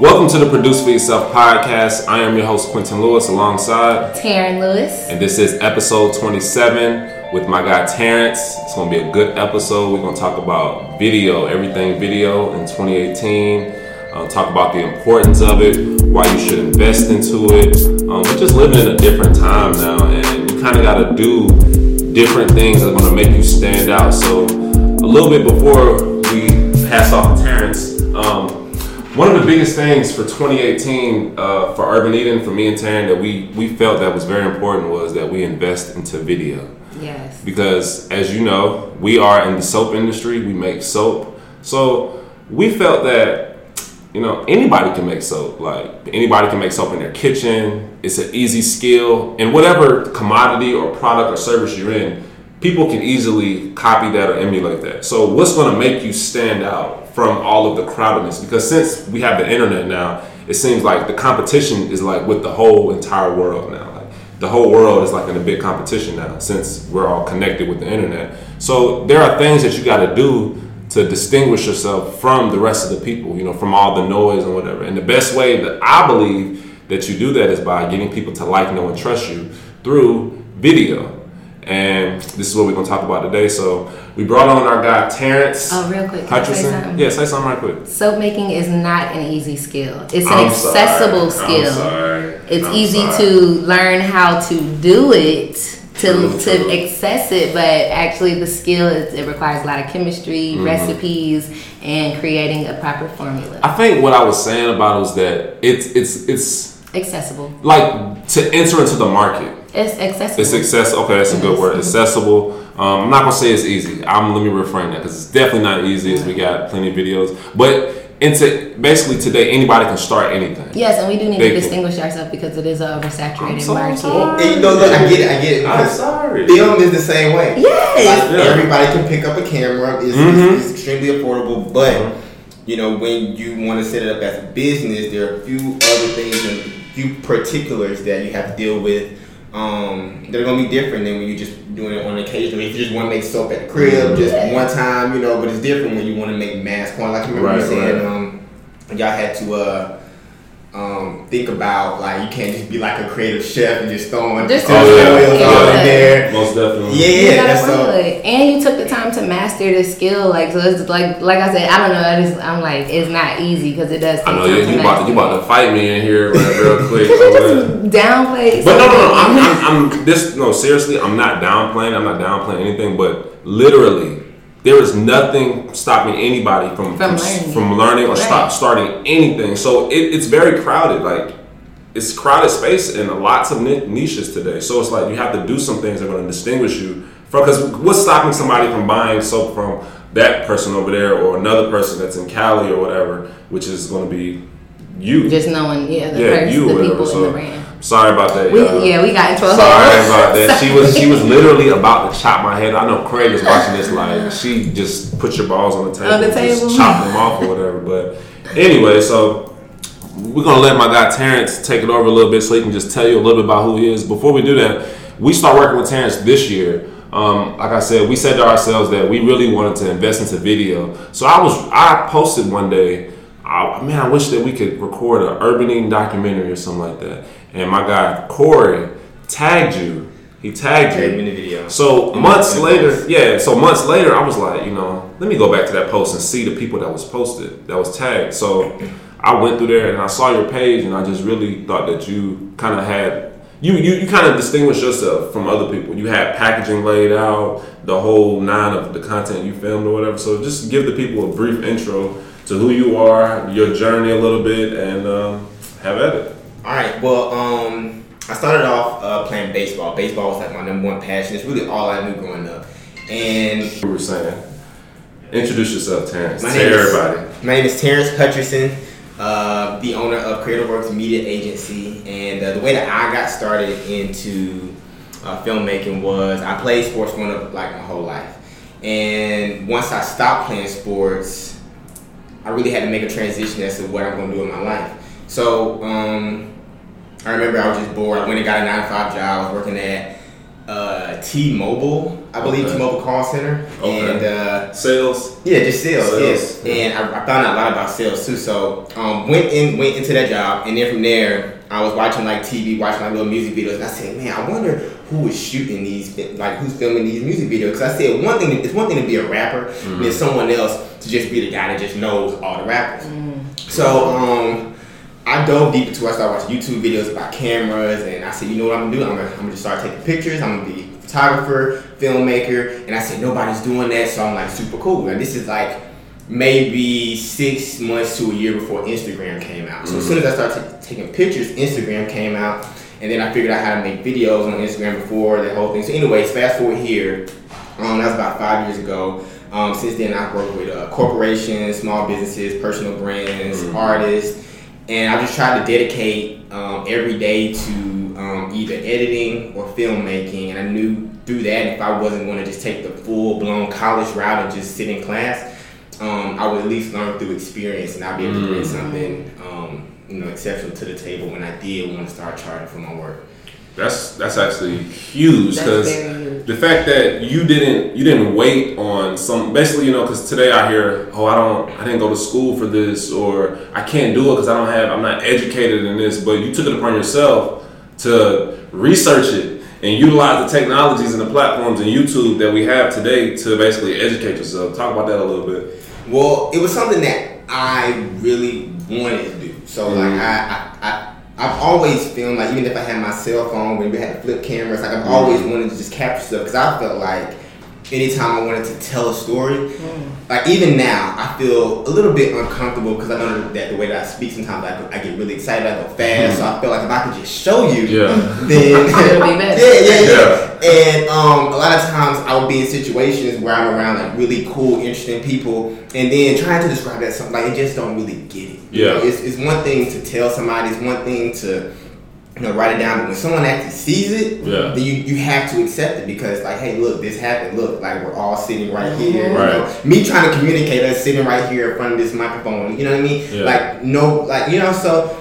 Welcome to the Produce for Yourself podcast. I am your host, Quentin Lewis, alongside Taryn Lewis. And this is episode 27 with my guy Terrence. It's going to be a good episode. We're going to talk about video, everything video in 2018. Uh, talk about the importance of it, why you should invest into it. Um, we're just living in a different time now, and you kind of got to do different things that are going to make you stand out. So, a little bit before we pass off um, one of the biggest things for 2018 uh, for Urban Eden, for me and Taryn, that we we felt that was very important was that we invest into video. Yes. Because as you know, we are in the soap industry. We make soap, so we felt that you know anybody can make soap like anybody can make soap in their kitchen it's an easy skill and whatever commodity or product or service you're in people can easily copy that or emulate that so what's going to make you stand out from all of the crowdedness because since we have the internet now it seems like the competition is like with the whole entire world now like the whole world is like in a big competition now since we're all connected with the internet so there are things that you got to do to distinguish yourself from the rest of the people, you know, from all the noise and whatever. And the best way that I believe that you do that is by getting people to like, know, and trust you through video. And this is what we're gonna talk about today. So we brought on our guy Terrence. Oh, real quick. Hutchinson. Yeah, say something right quick. Soap making is not an easy skill. It's an I'm accessible sorry. skill. It's I'm easy sorry. to learn how to do it to to access it, but actually the skill is it requires a lot of chemistry, mm-hmm. recipes, and creating a proper formula. I think what I was saying about it was that it's it's it's accessible. Like to enter into the market. It's accessible. It's accessible. Okay, that's a good word. Accessible. Um, I'm not gonna say it's easy. I'm let me reframe that because it's definitely not easy. As we got plenty of videos, but into basically today anybody can start anything. Yes, and we do need they to distinguish can. ourselves because it is a oversaturated so market. Sorry. And you know, look, I get it, I get it. I'm sorry. Film is the same way. Yes. Like, yeah. Everybody can pick up a camera. It's, mm-hmm. it's, it's extremely affordable, but mm-hmm. you know, when you want to set it up as a business, there are a few other things and a few particulars that you have to deal with um, they're gonna be different than when you're just doing it on occasion. If you just want to make soap at the crib, just one time, you know. But it's different when you want to make mass quantity. Like you remember right, you saying, right. um, y'all had to uh, um, think about like you can't just be like a creative chef and just throwing just oh, yeah. yeah. in there. Most definitely. Yeah, yeah. So, and you took the time to master the skill. Like so, it's like like I said, I don't know. I just I'm like it's not easy because it does. I know you, you about to, you about to fight me in here real quick. Could you just downplay? But no, no, no. I'm, I'm, I'm this. No, seriously, I'm not downplaying. I'm not downplaying anything. But literally there is nothing stopping anybody from from, learning, from learning or right. stop starting anything. So it, it's very crowded. Like it's crowded space and lots of niches today. So it's like you have to do some things that are going to distinguish you from. Because what's stopping somebody from buying soap from that person over there or another person that's in Cali or whatever, which is going to be you. Just knowing, yeah, the, yeah, person, the people so, in the brand. Sorry about that. We, yeah, we got into a Sorry about that. She was she was literally about to chop my head. I know Craig is watching this. Like she just put your balls on the table, on the table, chop them off or whatever. But anyway, so we're gonna let my guy Terrence take it over a little bit so he can just tell you a little bit about who he is. Before we do that, we start working with Terrence this year. Um, like I said, we said to ourselves that we really wanted to invest into video. So I was I posted one day. I, man, I wish that we could record an urban Eden documentary or something like that and my guy Corey tagged you. He tagged you. in the video. So months later, yeah. So months later, I was like, you know, let me go back to that post and see the people that was posted, that was tagged. So I went through there and I saw your page, and I just really thought that you kind of had you you, you kind of distinguish yourself from other people. You had packaging laid out, the whole nine of the content you filmed or whatever. So just give the people a brief intro to who you are, your journey a little bit, and um, have at it. All right. Well, um, I started off uh, playing baseball. Baseball was like my number one passion. It's really all I knew growing up. And we were saying, introduce yourself, Terrence. My name everybody. Is, my name is Terrence Hutcherson, uh, the owner of Creative Works Media Agency. And uh, the way that I got started into uh, filmmaking was I played sports growing up like my whole life. And once I stopped playing sports, I really had to make a transition as to what I'm going to do in my life. So um, I remember I was just bored. I went and got a nine to five job. I was working at uh, T-Mobile, I believe Okay. T-Mobile call center, Okay. and uh, Sales. yeah, just sales, Sales, yes. yeah. And I, I found out a lot about sales too. So um, went in, went into that job, and then from there, I was watching like TV, watching like little music videos, and I said, man, I wonder who is shooting these, like who's filming these music videos. Because I said one thing, it's one thing to be a rapper, and then mm. someone else to just be the guy that just knows all the rappers. Mm. So um, I dove deep into it. I started watching YouTube videos about cameras, and I said, you know what I'm gonna do? I'm gonna, I'm gonna just start taking pictures. I'm gonna be a photographer, filmmaker, and I said nobody's doing that, so I'm like super cool. And this is like maybe six months to a year before Instagram came out. So as soon mm. as I started ta- taking pictures, Instagram came out, and then I figured out how to make videos on Instagram before the whole thing. So, anyways, fast forward here. Um, that was about five years ago. Um, since then, I've worked with uh, corporations, small businesses, personal brands, artists, and I just tried to dedicate um, every day to um, either editing or filmmaking. And I knew through that, if I wasn't going to just take the full blown college route and just sit in class, um, I would at least learn through experience, and I'd be able to bring something um, you know exceptional to the table when I did want to start charging for my work. That's that's actually huge because the fact that you didn't you didn't wait on some basically you know because today I hear oh I don't I didn't go to school for this or I can't do it because I don't have I'm not educated in this but you took it upon yourself to research it and utilize the technologies and the platforms and YouTube that we have today to basically educate yourself. Talk about that a little bit. Well, it was something that I really wanted to do. So like mm. I, I, I I've always filmed like even if I had my cell phone when we had the flip cameras, like I've always mm. wanted to just capture stuff because I felt like anytime I wanted to tell a story, like even now I feel a little bit uncomfortable because I know that the way that I speak sometimes I, I get really excited, I go fast, so I feel like if I could just show you, Yeah. then It'll be better. yeah, yeah, yeah. And um, a lot of times I would be in situations where I'm around like really cool, interesting people, and then trying to describe that something like it just don't really get it. You Yeah. know, it's, it's one thing to tell somebody, it's one thing to you know write it down, but when someone actually sees it, Yeah. then you, you have to accept it because like, hey, look, this happened. Look, like we're all sitting right here. you Right. know? Me trying to communicate us sitting right here in front of this microphone. You know what I mean? Yeah. Like no, like you know. So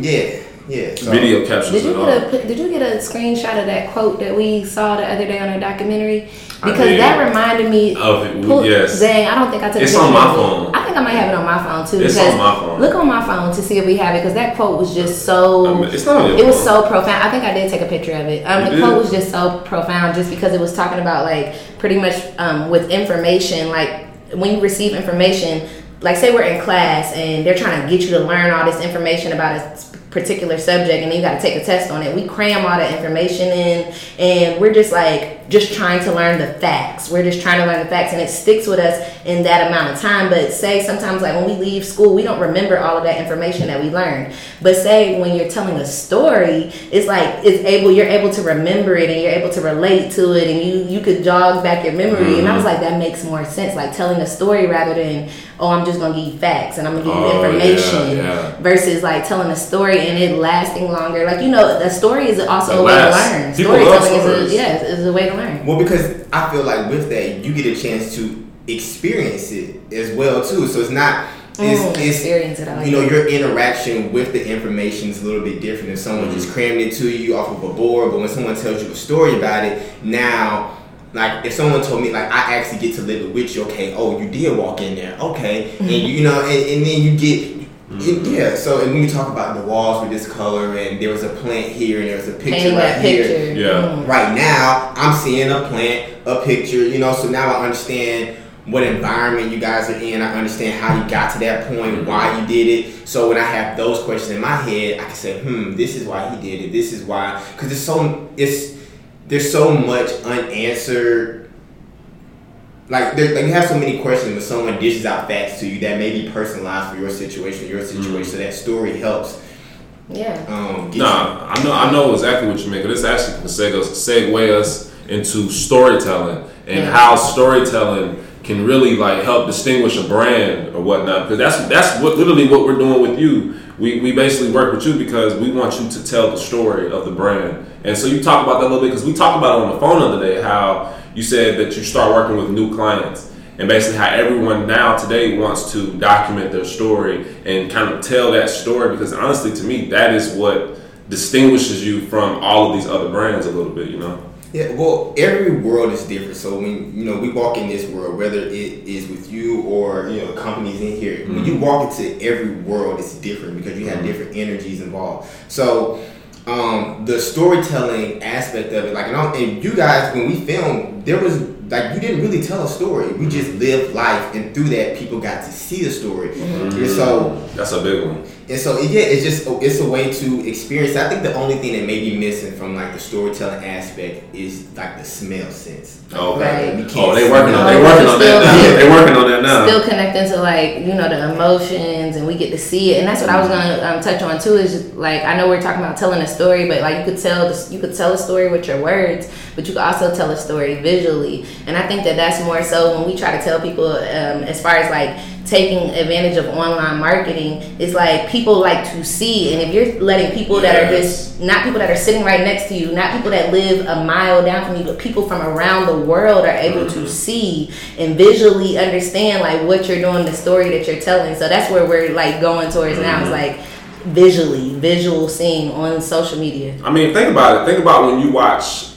yeah, yeah. So, Video captures Did you it all. get a Did you get a screenshot of that quote that we saw the other day on our documentary? I Because that reminded me. Of it, Pull- yes. Dang, I don't think I took. a It's on my phone. I think I might have it on my phone too. It's on my phone. Look on my phone to see if we have it because that quote was just so. Um, it's not It was so profound. I think I did take a picture of it. Um, You the did? quote was just so profound, just because it was talking about like pretty much um, with information, like when you receive information. Like say we're in class and they're trying to get you to learn all this information about a particular subject and then you got to take a test on it. We cram all that information in and we're just like just trying to learn the facts. We're just trying to learn the facts and it sticks with us in that amount of time. But say sometimes like when we leave school, we don't remember all of that information that we learned. But say when you're telling a story, it's like it's able you're able to remember it and you're able to relate to it and you you could jog back your memory. And I was mm-hmm. like that makes more sense like telling a story rather than oh I'm just going to give you facts and I'm going to give you Oh, yeah, information yeah. versus like telling a story and it lasting longer. Like you know, the story is also It a way to learn. People love Storytelling is stories. a, yes, is a way to learn. Well, because I feel like with that, you get a chance to experience it as well too. So it's not. It's, Mm, it's experience it. Like you know that. your interaction with the information is a little bit different. If someone just crammed it to you off of a board, but when someone tells you a story about it, now. Like if someone told me like I actually get to live it with you, okay? Oh, you did walk in there, okay? And you know, and, and then you get it- yeah. So and when you talk about the walls were this color, and there was a plant here, and there was a picture Painting right that here, picture. Yeah. Mm. right now i'm seeing a plant a picture you know so now i understand what environment you guys are in i understand how you got to that point why you did it so when i have those questions in my head i can say hmm this is why he did it this is why because it's so it's there's so much unanswered like, there, like you have so many questions when someone dishes out facts to you that may be personalized for your situation your situation so that story helps Yeah. um get Nah, I know I know exactly what you mean. 'cause this actually can seg us, segue us into storytelling and Yeah. how storytelling can really like help distinguish a brand or whatnot. Because that's that's what literally what we're doing with you. We, we basically work with you because we want you to tell the story of the brand. And so you talk about that a little bit because we talked about it on the phone the other day how you said that you start working with new clients and basically how everyone now today wants to document their story and kind of tell that story because honestly to me that is what distinguishes you from all of these other brands a little bit you know Yeah, well, every world is different. So when you know we walk in this world, whether it is with you or you know companies in here, mm-hmm. when you walk into every world, it's different because you have mm-hmm. different energies involved. So um, the storytelling aspect of it, like, and, and you guys, when we filmed, there was like you didn't really tell a story. We just lived life, and through that, people got to see the story. Mm-hmm. And so that's a big one. And so yeah, it's just it's a way to experience. I think the only thing that may be missing from like the storytelling aspect is like the smell sense. okay. Right. Oh, they working on they working on that now. they working on that now. Still connecting to like you know the emotions, and we get to see it, and that's what I was gonna um, touch on too. Is just, like I know we're talking about telling a story, but like you could tell this, you could tell a story with your words, but you could also tell a story visually, and I think that that's more so when we try to tell people um, as far as like taking advantage of online marketing is like people like to see. And if you're letting people that are just not people that are sitting right next to you not people that live a mile down from you but people from around the world are able mm-hmm. to see and visually understand like what you're doing the story that you're telling. So that's where we're like going towards mm-hmm. now it's like visually visual seeing on social media. I mean think about it. Think about when you watch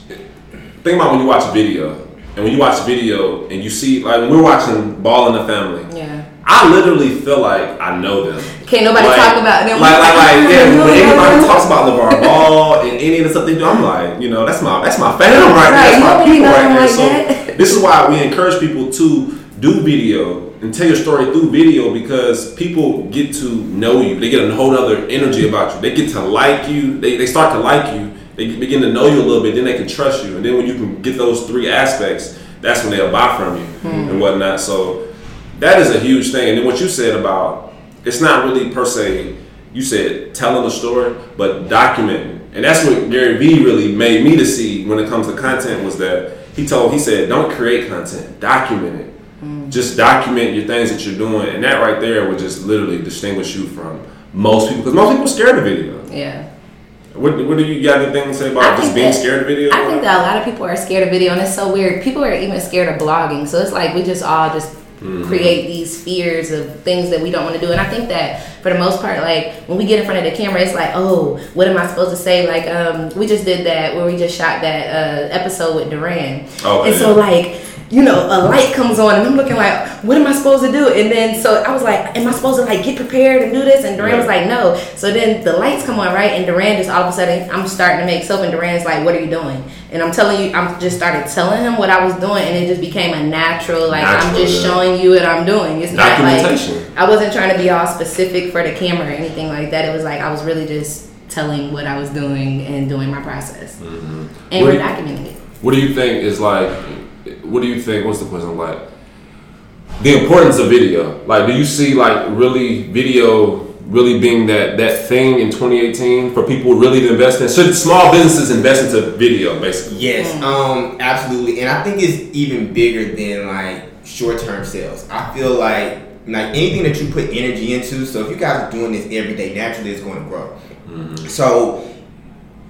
think about when you watch a video. And when you watch a video and you see like when we're watching ball in the family. Yeah I literally feel like I know them. Can't nobody like, talk about them. Like, like, like, yeah. when anybody talks about LaVar Ball and any of the stuff they do, I'm like, you know, that's my that's my fam right, right. That's my people right there. Like so this is why we encourage people to do video and tell your story through video because people get to know you. They get a whole other energy about you. They get to like you. They, they start to like you. They begin to know you a little bit. Then they can trust you. And then when you can get those three aspects, that's when they'll buy from you hmm. and whatnot. So that is a huge thing. And then what you said about it's not really per se. You said telling a story, but documenting, and that's what Gary Vee really made me to see when it comes to content was that he told he said don't create content, document it. Mm. Just document your things that you're doing, and that right there would just literally distinguish you from most people because most people are scared of video. Yeah. What, what do you got anything to say about just being that, scared of video? I think that a lot of people are scared of video, and it's so weird. People are even scared of blogging, so it's like we just all just mm-hmm. create these fears of things that we don't want to do. And I think that for the most part, like when we get in front of the camera, it's like, oh, what am I supposed to say? Like, um, we just did that where we just shot that uh, episode with Duran. Oh, and yeah. so like you know, a light comes on and I'm looking like, what am I supposed to do? And then so I was like, am I supposed to like get prepared and do this? And Duran right. was like, no. So then the lights come on, right? And Duran just all of a sudden I'm starting to make soap and Duran's like, what are you doing? And I'm telling you, I'm just started telling him what I was doing and it just became a natural, like natural, I'm just yeah. showing you what I'm doing. It's not like I wasn't trying to be all specific for the camera or anything like that. It was like I was really just telling what I was doing and doing my process. Mm-hmm. And what documenting it. What do you think is like what do you think? What's the question like? The importance of video. Like, do you see like really video really being that that thing in 2018 for people really to invest in? Should small businesses invest into video, basically? Yes, um, absolutely, and I think it's even bigger than like short term sales. I feel like like anything that you put energy into. So if you guys are doing this every day, naturally it's going to grow. Mm-hmm. So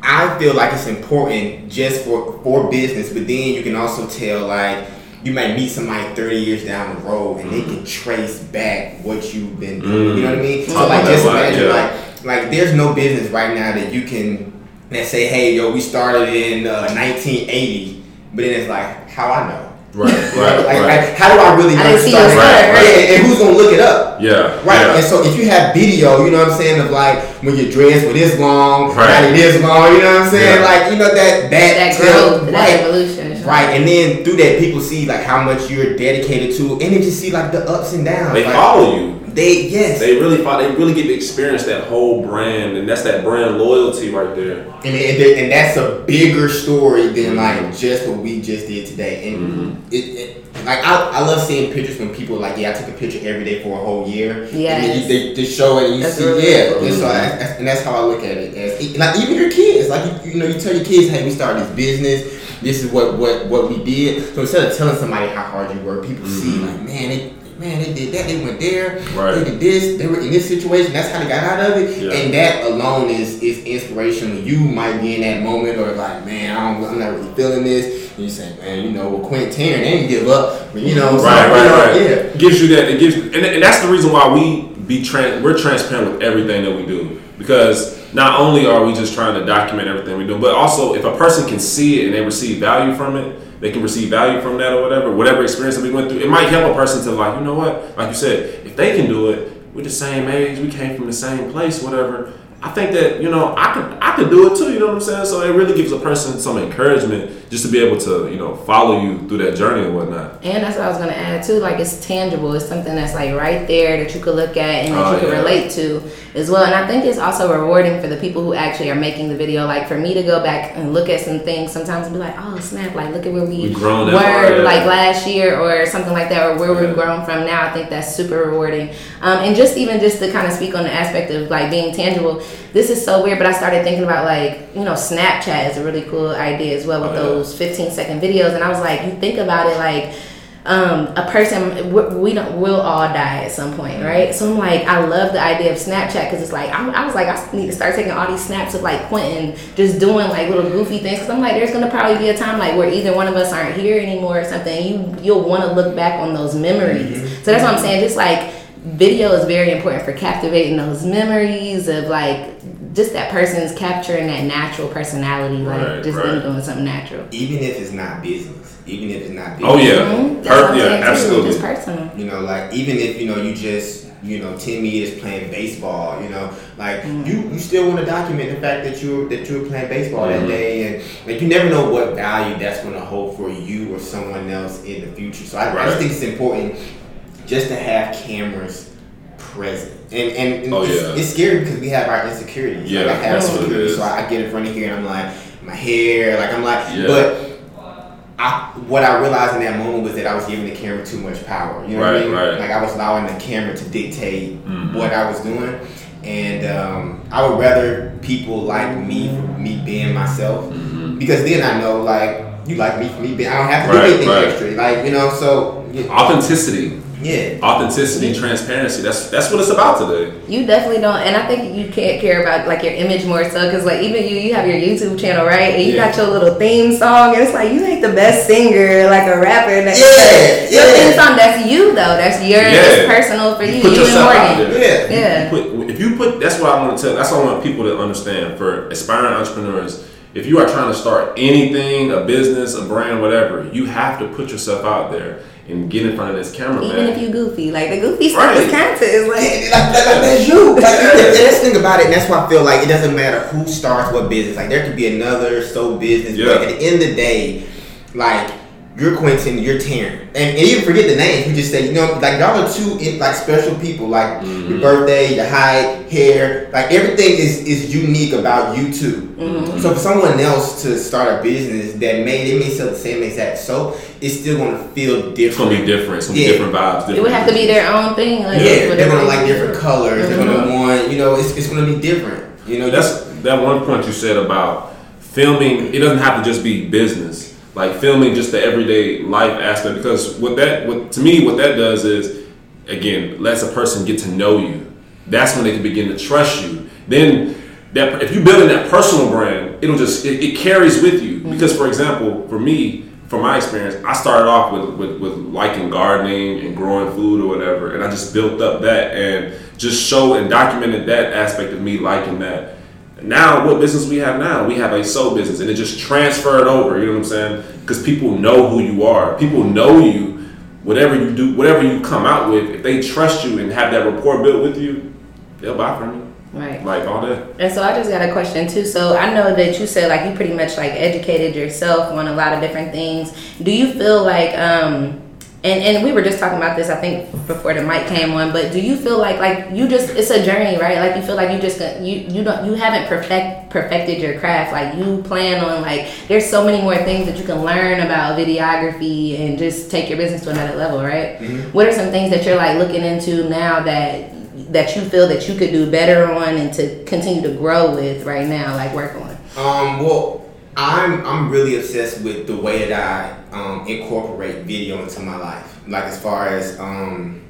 I feel like it's important just for for business, but then you can also tell like you might meet somebody 30 years down the road and mm-hmm. they can trace back what you've been doing. Mm-hmm. You know what I mean? So like just imagine yeah. like like there's no business right now that you can let's say, hey yo, we started in uh, 1980, but then it's like how I know. Right, right, like, right. Like, how do I really know? I see right, right. And, and, who's gonna look it up? Yeah, right. Yeah. And so if you have video, you know what I'm saying, of like when your dress with this long, right. it is long, you know what I'm saying? Yeah. Like you know that that that growth, right. that evolution, right? And then through that, people see like how much you're dedicated to, and they just see like the ups and downs. They like, follow you. They yes, they really they really get to experience that whole brand, and that's that brand loyalty right there. And and, and that's a bigger story than mm-hmm. like just what we just did today. And mm-hmm. it, it, like I, I love seeing pictures when people are like yeah I took a picture every day for a whole year. Yeah, and then you, they just show it and you that's see really yeah, cool. and so I, and that's how I look at it. As like even your kids, like you, you know you tell your kids hey we started this business. This is what what what we did. So instead of telling somebody how hard you work, people mm-hmm. see like man they man, they did that, they went there, right. they did this, they were in this situation, that's how they got out of it. Yeah. And that alone is is inspirational. You might be in that moment or like, man, I don't, I'm not really feeling this. And you say, man, you know, well, Quentin they didn't give up, but you know, right, right, right, yeah, gives you that. It gives, and, and that's the reason why we be trans. We're transparent with everything that we do because not only are we just trying to document everything we do, but also if a person can see it and they receive value from it, they can receive value from that or whatever, whatever experience that we went through. It might help a person to like, you know what, like you said, if they can do it, we're the same age, we came from the same place, whatever. I think that you know I could I could do it too. You know what I'm saying? So it really gives a person some encouragement just to be able to you know follow you through that journey and whatnot. And that's what I was gonna add too. Like it's tangible. It's something that's like right there that you could look at and that Oh, you can yeah. relate to as well. And I think it's also rewarding for the people who actually are making the video. Like for me to go back and look at some things sometimes and be like, oh snap! Like look at where we We've grown were far, yeah. like last year or something like that, or where Yeah. we've grown from now. I think that's super rewarding. Um, and just even just to kind of speak on the aspect of like being tangible. This is so weird, but I started thinking about like you know Snapchat is a really cool idea as well with Oh, yeah. those 15 second videos, and I was like, you think about it like um, a person we we don't we'll all die at some point, right? So I'm like, I love the idea of Snapchat because it's like I, I was like, I need to start taking all these snaps of like Quentin just doing like little goofy things. Because I'm like, there's gonna probably be a time like where either one of us aren't here anymore or something. You you'll want to look back on those memories. So that's what I'm saying. Just like video is very important for captivating those memories of like just that person's capturing that natural personality, like Right, just them doing something natural. Even if it's not business, even if it's not business. Oh yeah, Mhm. Per- yeah, absolutely. Just personal. You know, like even if you know you just you know ten meters playing baseball, you know, like you you still want to document the fact that you that you were playing baseball Mhm. that day, and like you never know what value that's going to hold for you or someone else in the future. So I, I just think it's important just to have cameras present. And and, and Oh, it's, yeah. it's scary because we have our insecurities. Yeah, like I have that's what it insecurities, so I, I get in front of here and I'm like my hair, like I'm like, Yeah. but. I, what I realized in that moment was that I was giving the camera too much power. You know what I Right, mean? right. Like I was allowing the camera to dictate Mhm. what I was doing, and um, I would rather people like me for me being myself Mhm. because then I know like you like me for me being. I don't have to Right, do anything right. extra. Like you know, so Authenticity, yeah. authenticity, transparency. That's that's what it's about today. You definitely don't, and I think you can't care about like your image more so because like even you, you have your YouTube channel, right? And you Yeah. got your little theme song, and it's like you ain't the best singer, like a rapper. That, Yeah, your yeah. theme song that's you though. That's your Yeah. it's personal for you. put You yourself out there. Yeah. Yeah. You put, if you put, that's what I want to tell. That's what I want people to understand. For aspiring entrepreneurs, if you are trying to start anything, a business, a brand, whatever, you have to put yourself out there and get in front of this camera, Even man. if you goofy, like the goofy stuff Right. is content. It's Yeah, like like, like, like that's you. Like, that's the thing about it, and that's why I feel like it doesn't matter who starts what business. Like there could be another so business, Yeah. but at the end of the day, like you're Quentin, you're Taryn, and, and even forget the names. We just say, you know, like y'all are two in, like special people. Like Mm-hmm. your birthday, your height, hair, like everything is is unique about you 2 Mm-hmm. So for someone else to start a business that may they may sell the same exact soap, it's still gonna feel different. It's gonna be different. It's gonna Yeah. be different vibes. Different it would have to be their own thing. Like Yeah, they're gonna like different colors. They're gonna mm-hmm. want, you know, it's, it's gonna be different. You know, That's that one point you said about filming. It doesn't have to just be business. Like filming just the everyday life aspect. Because what that, what to me, what that does is, again, lets a person get to know you. That's when they can begin to trust you. Then that if you building that personal brand, it'll just it, it carries with you. Mm-hmm. Because for example, for me, from my experience, I started off with, with, with liking gardening and growing food or whatever, and I just built up that and just showed and documented that aspect of me liking that. Now, what business we have now? We have a soap business, and it just transferred over. You know what I'm saying? Because people know who you are. People know you. Whatever you do, whatever you come out with, if they trust you and have that rapport built with you, they'll buy from you. Right. Like all that. And so I just got a question too. So I know that you said like you pretty much like educated yourself on a lot of different things. Do you feel like um and, and we were just talking about this I think before the mic came on, but do you feel like like you just it's a journey, right? Like you feel like you just you you don't you haven't perfect perfected your craft. Like you plan on like there's so many more things that you can learn about videography and just take your business to another level, right? What are some things that you're like looking into now that that you feel that you could do better on and to continue to grow with right now, like work on? Um, well, I'm I'm really obsessed with the way that I um, incorporate video into my life. Like as far as um,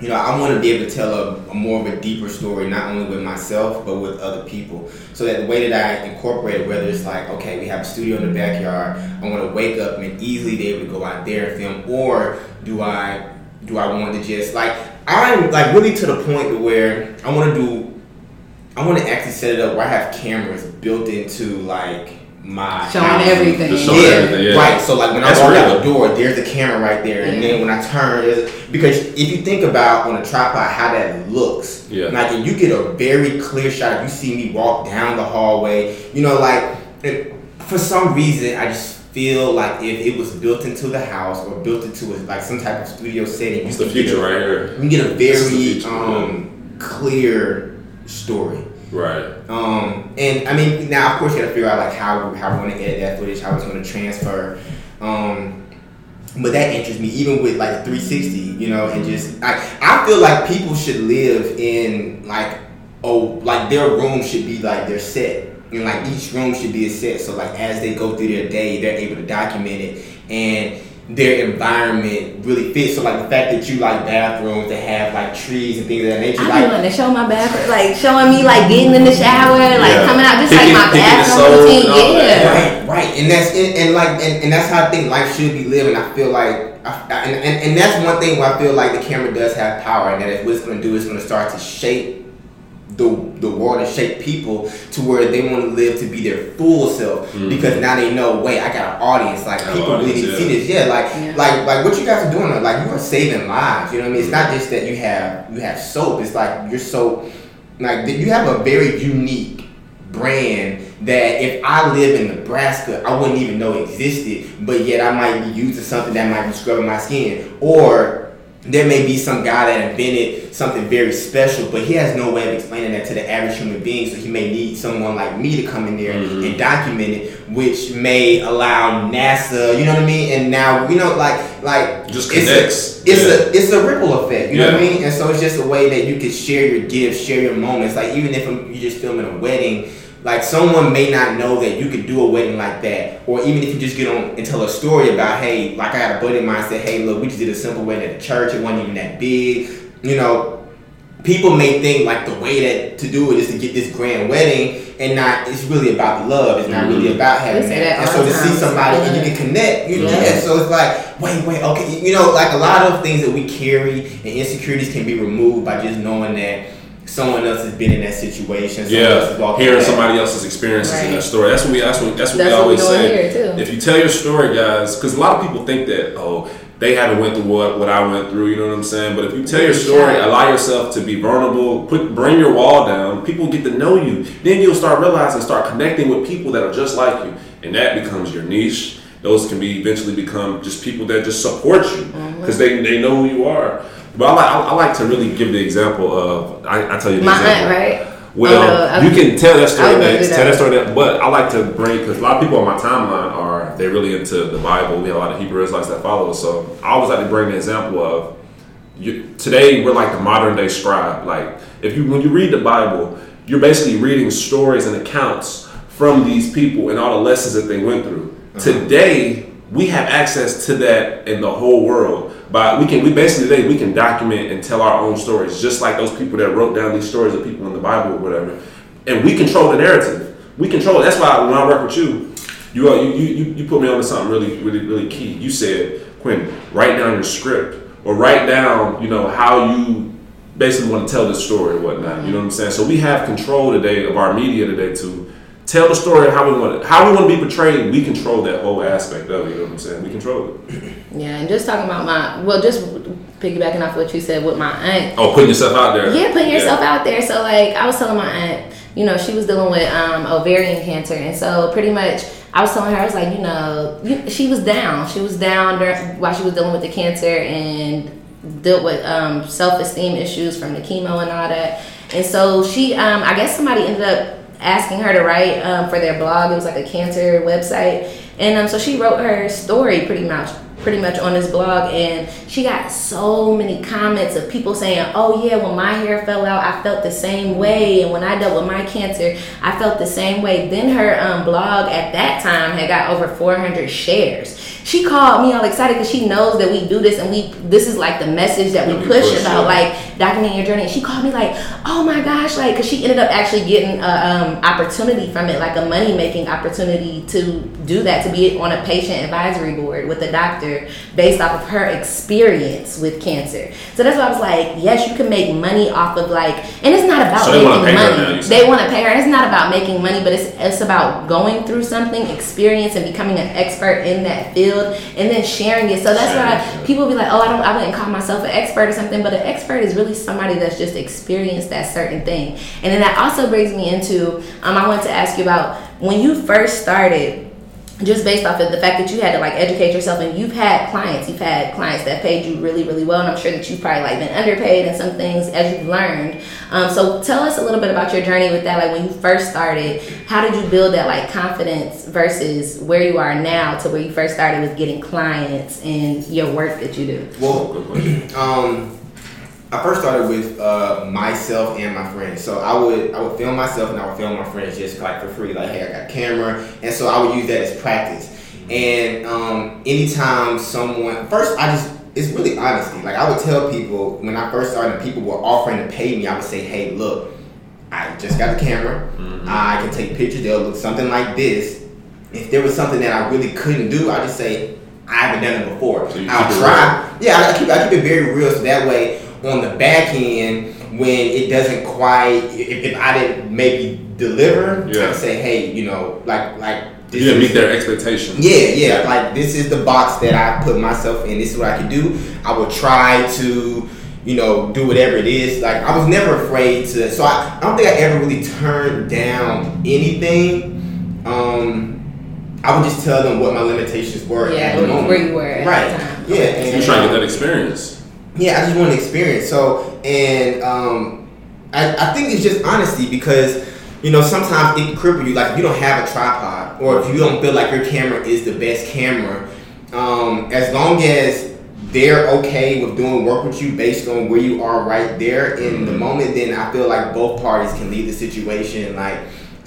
you know, I want to be able to tell a, a more of a deeper story, not only with myself but with other people. So that the way that I incorporate it, whether it's like, okay, we have a studio in the backyard, I want to wake up and easily be able to go out there and film, or do I do I want to just like I'm like really to the point where I want to do. I want to actually set it up where I have cameras built into like my Showing house. everything. Just showing yeah, everything, yeah. right. So like when That's I walk out the door, there's a camera right there, and then when I turn, there's, because if you think about on a tripod how that looks, Yeah. like and you get a very clear shot. If you see me walk down the hallway, you know, like and for some reason I just feel like if it was built into the house or built into a, like some type of studio setting, It's the future a- right here. you can get a This is the very um, clear story. Right. Um, and I mean, now of course you got to figure out like how how we're going to edit that footage, how it's going to transfer. Um, but that interests me, even with like a 360, you know, and just I I feel like people should live in like oh like their room should be like their set, and like each room should be a set. So like as they go through their day, they're able to document it and their environment really fits. So like the fact that you like bathrooms that have like trees and things of that nature, I like be wanting to show my bathroom, like showing me like getting in the shower, like Yeah. coming out, just Picking- like my picking the bathroom routine. and all that. Yeah. Right, right, and that's and, and like and, and that's how I think life should be lived. And I feel like, I, I- and, and and that's one thing where I feel like the camera does have power, and that if what it's going to do is going to start to shape the the world and shape people to where they want to live to be their full self mm-hmm. because now they know. Wait, I got an audience. Like Got people really audience, need yeah. see this. Yeah, like Yeah. like like what you guys are doing. Like you are saving lives. You know what I mean? It's not mm-hmm. just that you have you have soap. It's like your soap. Like you have a very unique brand that if I live in Nebraska, I wouldn't even know existed, but yet I might be using something that might be scrubbing my skin. Or there may be some guy that invented something very special, but he has no way of explaining that to the average human being, so he may need someone like me to come in there Mhm. and document it, which may allow NASA, you know what I mean? And now, you know, like, like Just it's a- connects. It's Yeah. a it's a ripple effect, you know what I mean? And so it's just a way that you can share your gifts, share your moments. Like even if you're just filming a wedding, like someone may not know that you could do a wedding like that, or even if you just get on and tell a story about, hey, like I had a buddy of mine said, hey, look, we just did a simple wedding at the church. It wasn't even that big, you know. People may think like the way that to do it is to get this grand wedding, and not. It's really about the love. It's not really Mhm. about having that. And so to see somebody and you can connect, you know, Yeah. yeah. So it's like, wait, wait, okay, you know, like a lot of things that we carry and insecurities can be removed by just knowing that someone else has been in that situation. Someone else Yeah, hearing that. somebody else's experiences in Right. their story. That's what we. That's what. That's what That's we what always doing say. If you tell your story, guys, because a lot of people think that oh they haven't went through what what I went through. You know what I'm saying? But if you tell your story, Yeah. allow yourself to be vulnerable. Put bring your wall down. People get to know you. Then you'll start realizing, start connecting with people that are just like you, and that becomes your niche. Those can be eventually become just people that just support you Mm-hmm. because they, they know who you are. But I like I, I like to really give the example of I, I tell you the My example. aunt, right? Well, Oh, no, I- you can tell that story next. do Tell that that. story next. But I like to bring because a lot of people on my timeline are they're really into the Bible. We have a lot of Hebrew Israelites that follow us. So I always like to bring the example of you, today we're like the modern day scribe. Like if you when you read the Bible, you're basically reading stories and accounts from these people and all the lessons that they went through. Uh-huh. Today we have access to that in the whole world. But we can we basically today we can document and tell our own stories, just like those people that wrote down these stories of people in the Bible or whatever. And we control the narrative. We control it. That's why when I work with you, you uh, you you, you put me onto something really really really key. You said, Quinn, write down your script or write down you know how you basically want to tell this story or whatnot. You know what I'm saying? So we have control today of our media today to tell the story how we want it, how we want to be portrayed. We control that whole aspect of it. You know what I'm saying? We control it. Yeah, and just talking about my well, just piggybacking off what you said with my aunt. Oh, putting yourself out there. Yeah, putting yourself out there. So like I was telling my aunt, you know, she was dealing with um, ovarian cancer, and so pretty much I was telling her I was like, you know, you, she was down. She was down during, while she was dealing with the cancer and dealt with um, self esteem issues from the chemo and all that. And so she, um, I guess somebody ended up asking her to write um, for their blog. It was like a cancer website, and um, so she wrote her story pretty much pretty much on this blog and she got so many comments of people saying oh yeah when my hair fell out i felt the same way and when i dealt with my cancer i felt the same way. Then her um, blog at that time had got over 400 shares she called me all excited because she knows that we do this and we this is like the message that we push push, about yeah. like documenting your journey. And she called me like, oh my gosh, like, cause she ended up actually getting a um, opportunity from it, like a money making opportunity to do that, to be on a patient advisory board with a doctor based off of her experience with cancer. So that's why I was like, yes, you can make money off of like, and it's not about So making money. now, they want to pay her. It's not about making money, but it's it's about going through something, experience, and becoming an expert in that field, and then sharing it. So that's why people be like, "Oh, I don't, I wouldn't call myself an expert or something," but an expert is really somebody that's just experienced that certain thing. And then that also brings me into, um, I want to ask you about when you first started just based off of the fact that you had to like educate yourself and you've had clients you've had clients that paid you really really well and i'm sure that you've probably like been underpaid in some things as you've learned. Um, so tell us a little bit about your journey with that like when you first started how did you build that like confidence versus where you are now to where you first started with getting clients and your work that you do? Well, um, I first started with uh, myself and my friends. So I would I would film myself and I would film my friends just like for free. Like, hey, I got a camera, and so I would use that as practice. And um, anytime someone first, I just it's really honesty. Like I would tell people when I first started, and people were offering to pay me. I would say, hey, look, I just got the camera. I can take pictures. They'll look something like this. If there was something that I really couldn't do, I just say I haven't done it before. So I'll try. Yeah, I keep I keep it very real. So that way, on the back end, when it doesn't quite, if, if I didn't maybe deliver, I Yeah. can say, hey, you know, like like You didn't meet their expectations. yeah, yeah. Like this is the box that I put myself in. This is what I can do. I will try to, you know, do whatever it is. Like I was never afraid to. So I, I don't think I ever really turned down anything. Um, I would just tell them what my limitations were. Yeah, at the where- moment. where you were at right. the time. Yeah, and You're trying to get that experience. Yeah, I just want to experience. So, and um, I, I think it's just honesty because, you know, sometimes it can cripple you. Like, if you don't have a tripod or if you don't feel like your camera is the best camera, um, as long as they're okay with doing work with you based on where you are right there in the moment, then I feel like both parties can leave the situation like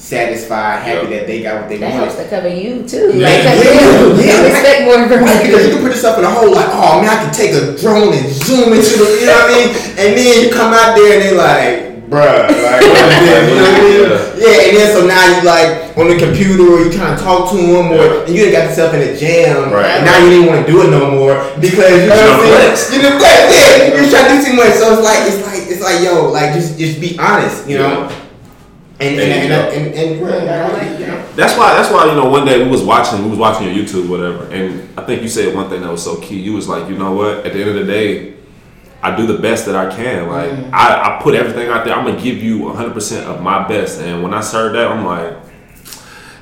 satisfied, happy Yeah. that they got what they that wanted. helps to cover you too Yeah. like 'cause Yeah. you Yeah. expect more from Right, because you can put yourself in a hole like, oh man, I can take a drone and zoom into the, you know what I mean? And then you come out there and they like, bruh, like, what is? You know what I mean? Yeah, and then so now you like on the computer or you trying to talk to them or and you got yourself in a jam. Right. And now you didn't want to do it no more because you know You what done I'm saying? flexed. You done flexed, yeah. You're trying to do too much. So it's like, it's like, it's like, yo, like just, just be honest, you know? And, and, and, and, and, and, I like you know? That's why. That's why you know. One day we was watching. We was watching your YouTube, whatever, and I think you said one thing that was so key. You was like, you know what? At the end of the day, I do the best that I can. Like mm-hmm. I, I put everything out there. I'm gonna give you 100 percent of my best. And when I heard that, I'm like,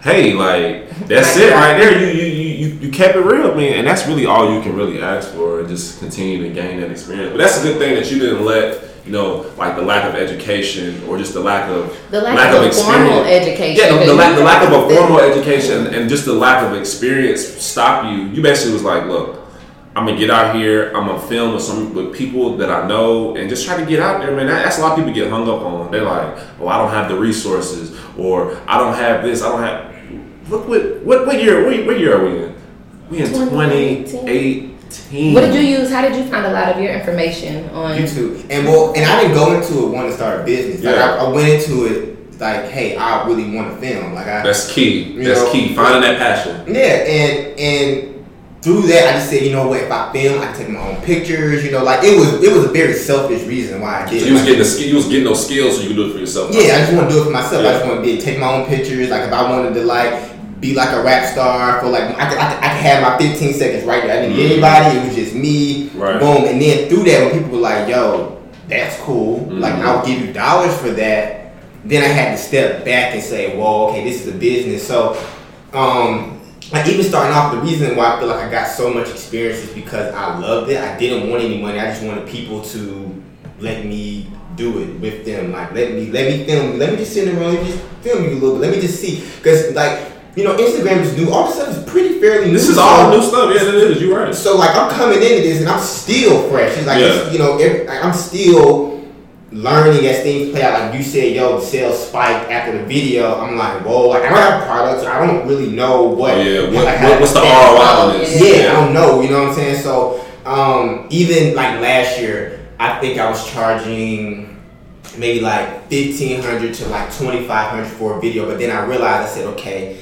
hey, like that's it right there. You you you you, you kept it real, man. And that's really all you can really ask for, and just continue to gain that experience. But that's a good thing that you didn't let. You know, like the lack of education or just the lack of The lack of a formal education. yeah, the, the, lack, the lack of a formal education and just the lack of experience stop you. You basically was like, look, I'm gonna get out here. I'm gonna film with some with people that I know and just try to get out there, man. That, that's a lot of people get hung up on. They're like, oh, I don't have the resources, or I don't have this. I don't have. Look what what what year? What, what year are we in? We in 2018. What did you use? How did you find a lot of your information on? YouTube. And well, and I didn't go into it wanting to start a business. Like Yeah. I, I went into it like, hey, I really want to film. Like I, That's key. That's know, key. Finding that passion. yeah, and and through that, I just said, you know what? If I film, I can take my own pictures. You know, like it was it was a very selfish reason why I did. So it. you was Like, getting the. You was getting those skills, so you can do it for yourself. yeah, I just want to do it for myself. Yeah. I just want to be take my own pictures. Like if I wanted to like be like a rap star for like I could, I could, I could have my 15 seconds right there. I didn't need Mhm. anybody. It was just me. Right. Boom. And then through that, when people were like, "Yo, that's cool. Like Mhm. I'll give you dollars for that." Then I had to step back and say, "Well, okay, this is a business." So, um, like even starting off, the reason why I feel like I got so much experience is because I loved it. I didn't want any money. I just wanted people to let me do it with them. Like let me let me film. Let me just sit in the room. Let me just film you a little bit. Let me just see. Because like you know, Instagram is new. All this stuff is pretty fairly new. This is So- all new stuff. Yeah, it is. You right. so like I'm coming into this and I'm still fresh. It's like Yeah. it's, you know every, like, I'm still learning as things play out. Like you said, yo, the sales spiked after the video. I'm like, whoa, like I don't have products. I don't really know what. Oh, yeah. What- like, what- what's the ROI on this? Yeah, Yeah. I don't know. You know what I'm saying? So um, even like last year. I think I was charging maybe like fifteen hundred to like twenty five hundred for a video. But then I realized I said, okay,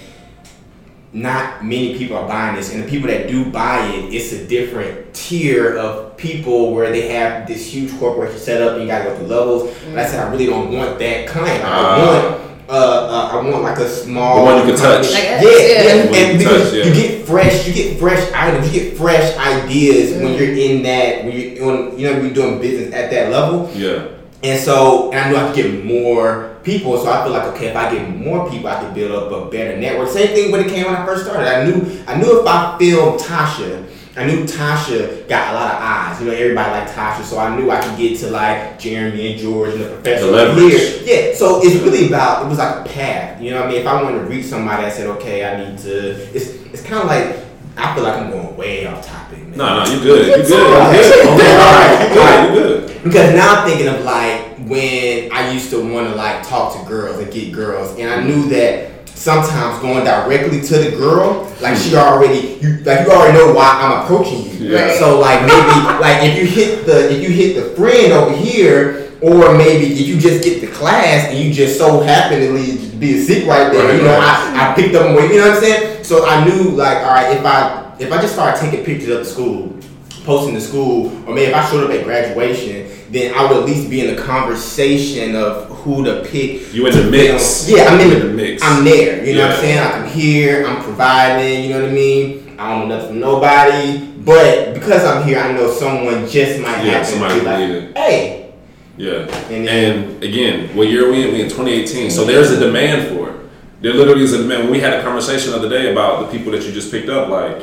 not many people are buying this, and the people that do buy it, it's a different tier of people where they have this huge corporation set up, and you gotta go through levels. But I said I really don't want that client. I Ah. want. Uh, uh, I want like a small The one you can touch. Like, Yeah, yeah. yeah, The you and because touch, yeah. you get fresh, you get fresh items, you get fresh ideas when Mm. you're in that when you're on, you know, you're doing business at that level. Yeah. And so, and I knew I could get more people. So I feel like, okay, if I get more people, I could build up a better network. Same thing when it came when I first started. I knew, I knew if I filmed Tasha, I knew Tasha got a lot of eyes. You know, everybody liked Tasha, so I knew I could get to like Jeremy and George and the professor here. Yeah, so it's really about it was like a path. You know what I mean? If I wanted to reach somebody, I said, okay, I need to. It's it's kind of like I feel like I'm going way off topic. Man. No, no, you good. You good. You good. All right, all right. You good. Because now I'm thinking of like when I used to want to like talk to girls and get girls, and I knew that sometimes going directly to the girl, like she already you like you already know why I'm approaching you. Yeah. So like maybe like if you hit the if you hit the friend over here. Or maybe if you just get the class and you just so happen to lead, be a seat right there, Right, you know, right. I, I picked up on what you know what I'm saying. So I knew like, all right, if I if I just started taking pictures of the school, posting to school, or maybe if I showed up at graduation, then I would at least be in the conversation of who to pick. You in the mix. film. Yeah, I'm in the, in the mix. I'm there. You know what I'm saying? Like I'm here. I'm providing. You know what I mean? I don't know nothing from nobody, but because I'm here, I know someone just might Yeah, happen somebody to be like, "Hey, Yeah. And And, again, what year are we in? We in 2018. So there's a demand for it. There literally is a demand. When we had a conversation the other day about the people that you just picked up, like,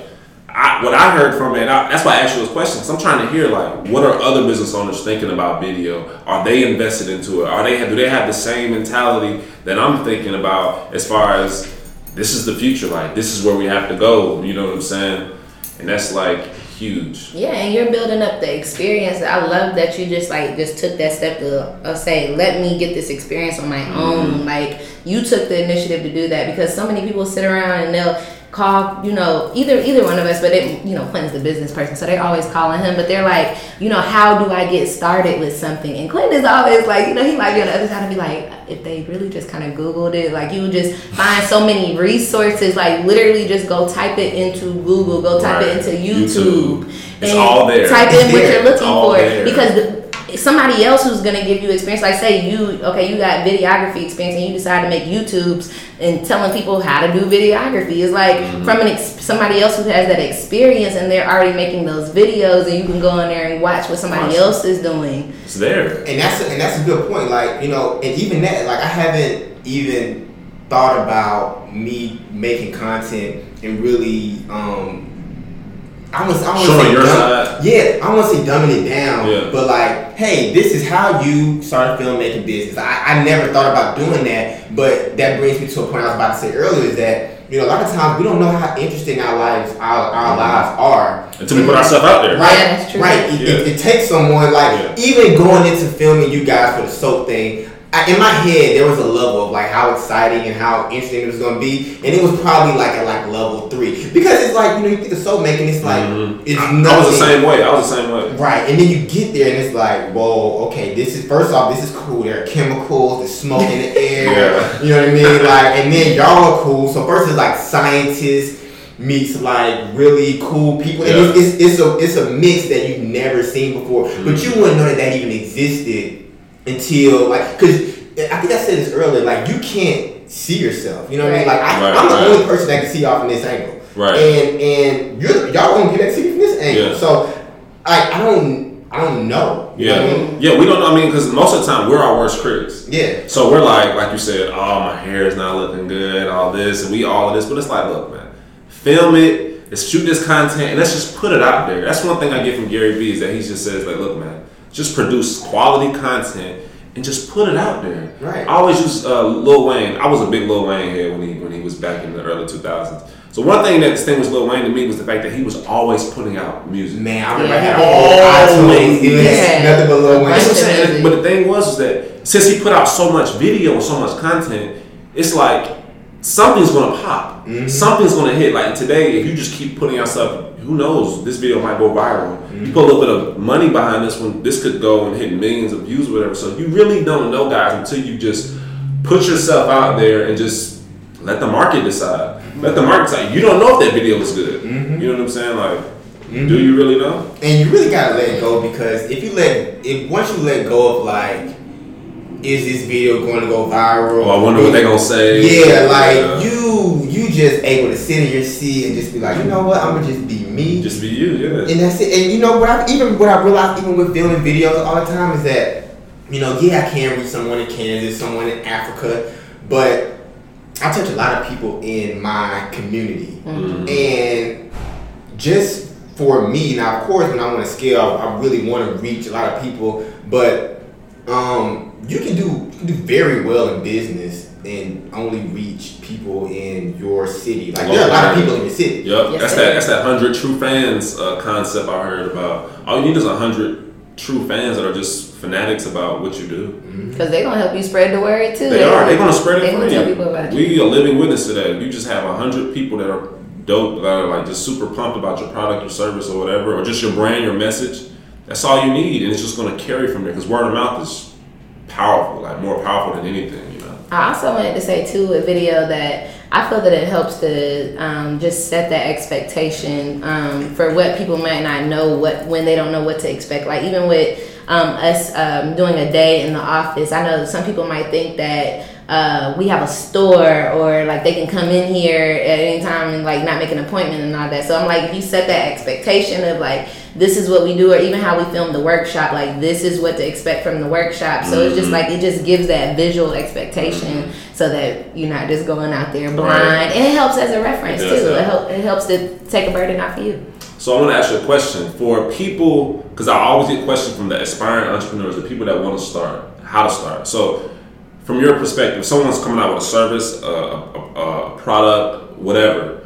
I, what I heard from it, I, that's why I asked you those questions. I'm trying to hear, like, what are other business owners thinking about video? Are they invested into it? Are they do they have the same mentality that I'm thinking about as far as this is the future? Like, this is where we have to go. You know what I'm saying? And that's like huge. Yeah, and you're building up the experience. I love that you just like just took that step to uh, say, "Let me get this experience on my Mm-hmm. own." Like you took the initiative to do that because so many people sit around and they'll call, you know, either either one of us, but it, you know, Clinton's the business person, so they're always calling him. But they're like, you know, how do I get started with something? And Clinton is always like, you know, he might be on the other side and be like, if they really just kind of Googled it, like you would just find so many resources. Like literally, just go type it into Google, go type Right. it into YouTube. YouTube. It's and all there. Type in what you're looking for there. because the, somebody else who's gonna give you experience, like say you, okay, you got videography experience and you decide to make YouTubes and telling people how to do videography is like Mm-hmm. from an ex- somebody else who has that experience and they're already making those videos and you can go in there and watch what somebody Watch. else is doing. It's there. and that's a, and that's a good point. Like you know, and even that, like I haven't even thought about me making content and really, um, I was, I want to Showing say, your dumb- side. yeah, I want to say dumbing it down, Yeah. but like, hey, this is how you start a filmmaking business. I, I never thought about doing that, but that brings me to a point I was about to say earlier is that you know a lot of times we don't know how interesting our lives, our, our mm-hmm. lives are Until we put ourselves out there. Right, Yeah, that's true. right. It, Yeah. it, it takes someone like Yeah. even going into filming you guys for the soap thing. I, in my head, there was a level of like how exciting and how interesting it was going to be, and it was probably like at like level three because it's like you know you think of soap making, it's like Mhm. it's nothing. I was the same way. I was the same way. Right, and then you get there and it's like, whoa, okay, this is first off, this is cool. There are chemicals, there's smoke in the air. Yeah. You know what I mean? Like, and then y'all are cool. So first it's like scientists meets like really cool people, and Yeah. it's, it's it's a it's a mix that you've never seen before. But you wouldn't know that that even existed until like, cause I think I said this earlier. Like, you can't see yourself. You know what I mean? Like, I, Right, I'm the right. only person that can see y'all from this angle. Right. And and you're y'all won't get that see from this angle. Yeah. So I I don't I don't know. You know Yeah. what I mean? Yeah, we don't know. I mean, because most of the time we're our worst critics. Yeah. So we're like, like you said, oh, my hair is not looking good, all this, and we all of this. But it's like, look, man, film it, let's shoot this content, and let's just put it out there. That's one thing I get from Gary Vee is that he just says, like, look, man, just produce quality content and just put it out there. Right. I always use uh, Lil Wayne. I was a big Lil Wayne head when he when he was back in the early 2000s. So one thing that distinguished Lil Wayne to me was the fact that he was always putting out music. Man, I remember Yeah. I had all iTunes. It was Yeah. nothing but Lil Wayne. That's what I'm saying. But the thing was, was that since he put out so much video and so much content, it's like something's gonna pop. Mm-hmm. Something's gonna hit. Like today, if you just keep putting out stuff, who knows? This video might go viral. Mm-hmm. You put a little bit of money behind this one, this could go and hit millions of views, or whatever. So you really don't know, guys, until you just put yourself out there and just let the market decide. Let the market decide. You don't know if that video is good. Mm-hmm. You know what I'm saying? Like, mm-hmm. do you really know? And you really gotta let it go because if you let, if once you let go of like is this video going to go viral? Oh, I wonder what they're gonna say. Yeah, like yeah. you, you just able to sit in your seat and just be like, you know what, I'm gonna just be me. Just be you, yeah. And that's it. And you know what? I even what I realized even with filming videos all the time is that, you know, yeah, I can reach someone in Kansas, someone in Africa, but I touch a lot of people in my community, mm-hmm. and just for me now, of course, when I want to scale, I really want to reach a lot of people, but um, you can do you can do very well in business and only reach people in your city. Like there are a lot of people in your city. Yep, yes, that's that. That's that hundred true fans uh, concept I heard about. All you need is a hundred true fans that are just fanatics about what you do. Because mm-hmm. they're gonna help you spread the word too. They, they are. They're gonna spread it for you. We are living witness to that. You just have a hundred people that are dope, that are like just super pumped about your product or service or whatever, or just your brand, your message. That's all you need, and it's just gonna carry from there. Because word of mouth is powerful, like more powerful than anything, you know. I also wanted to say too a video that I feel that it helps to um, just set that expectation um, for what people might not know what when they don't know what to expect. Like even with um, us um, doing a day in the office, I know some people might think that uh, we have a store or like they can come in here at any time and like not make an appointment and all that. So I'm like, if you set that expectation of like, this is what we do, or even how we film the workshop, like this is what to expect from the workshop. So mm-hmm. it's just mm-hmm. like it just gives that visual expectation mm-hmm. so that you're not just going out there blind. Right. And it helps as a reference it too. It, help, it helps to take a burden off of you. So I want to ask you a question for people because I always get questions from the aspiring entrepreneurs, the people that want to start, how to start. So from your perspective, someone's coming out with a service, a, a, a, product, whatever.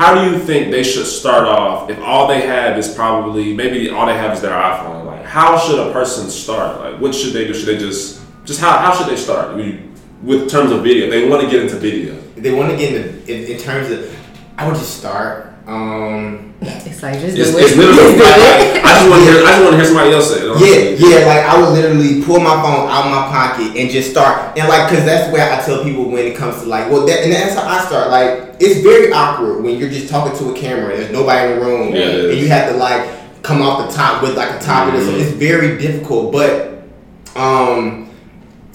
How do you think they should start off if all they have is probably maybe all they have is their iPhone? Like, how should a person start? Like, what should they do? Should they just just how, how should they start? I mean, with terms of video, they want to get into video. They want to get into in, in terms of. I would just start um, it's like just it's, it's literally like, I just want to hear. I just want to hear somebody else say it. Yeah, yeah. Like I would literally pull my phone out of my pocket and just start. And like, cause that's where I tell people when it comes to like, well, that, and that's how I start. Like, it's very awkward when you're just talking to a camera. There's nobody in the room, yeah, and you have to like come off the top with like a topic. Mm-hmm. So it's very difficult, but um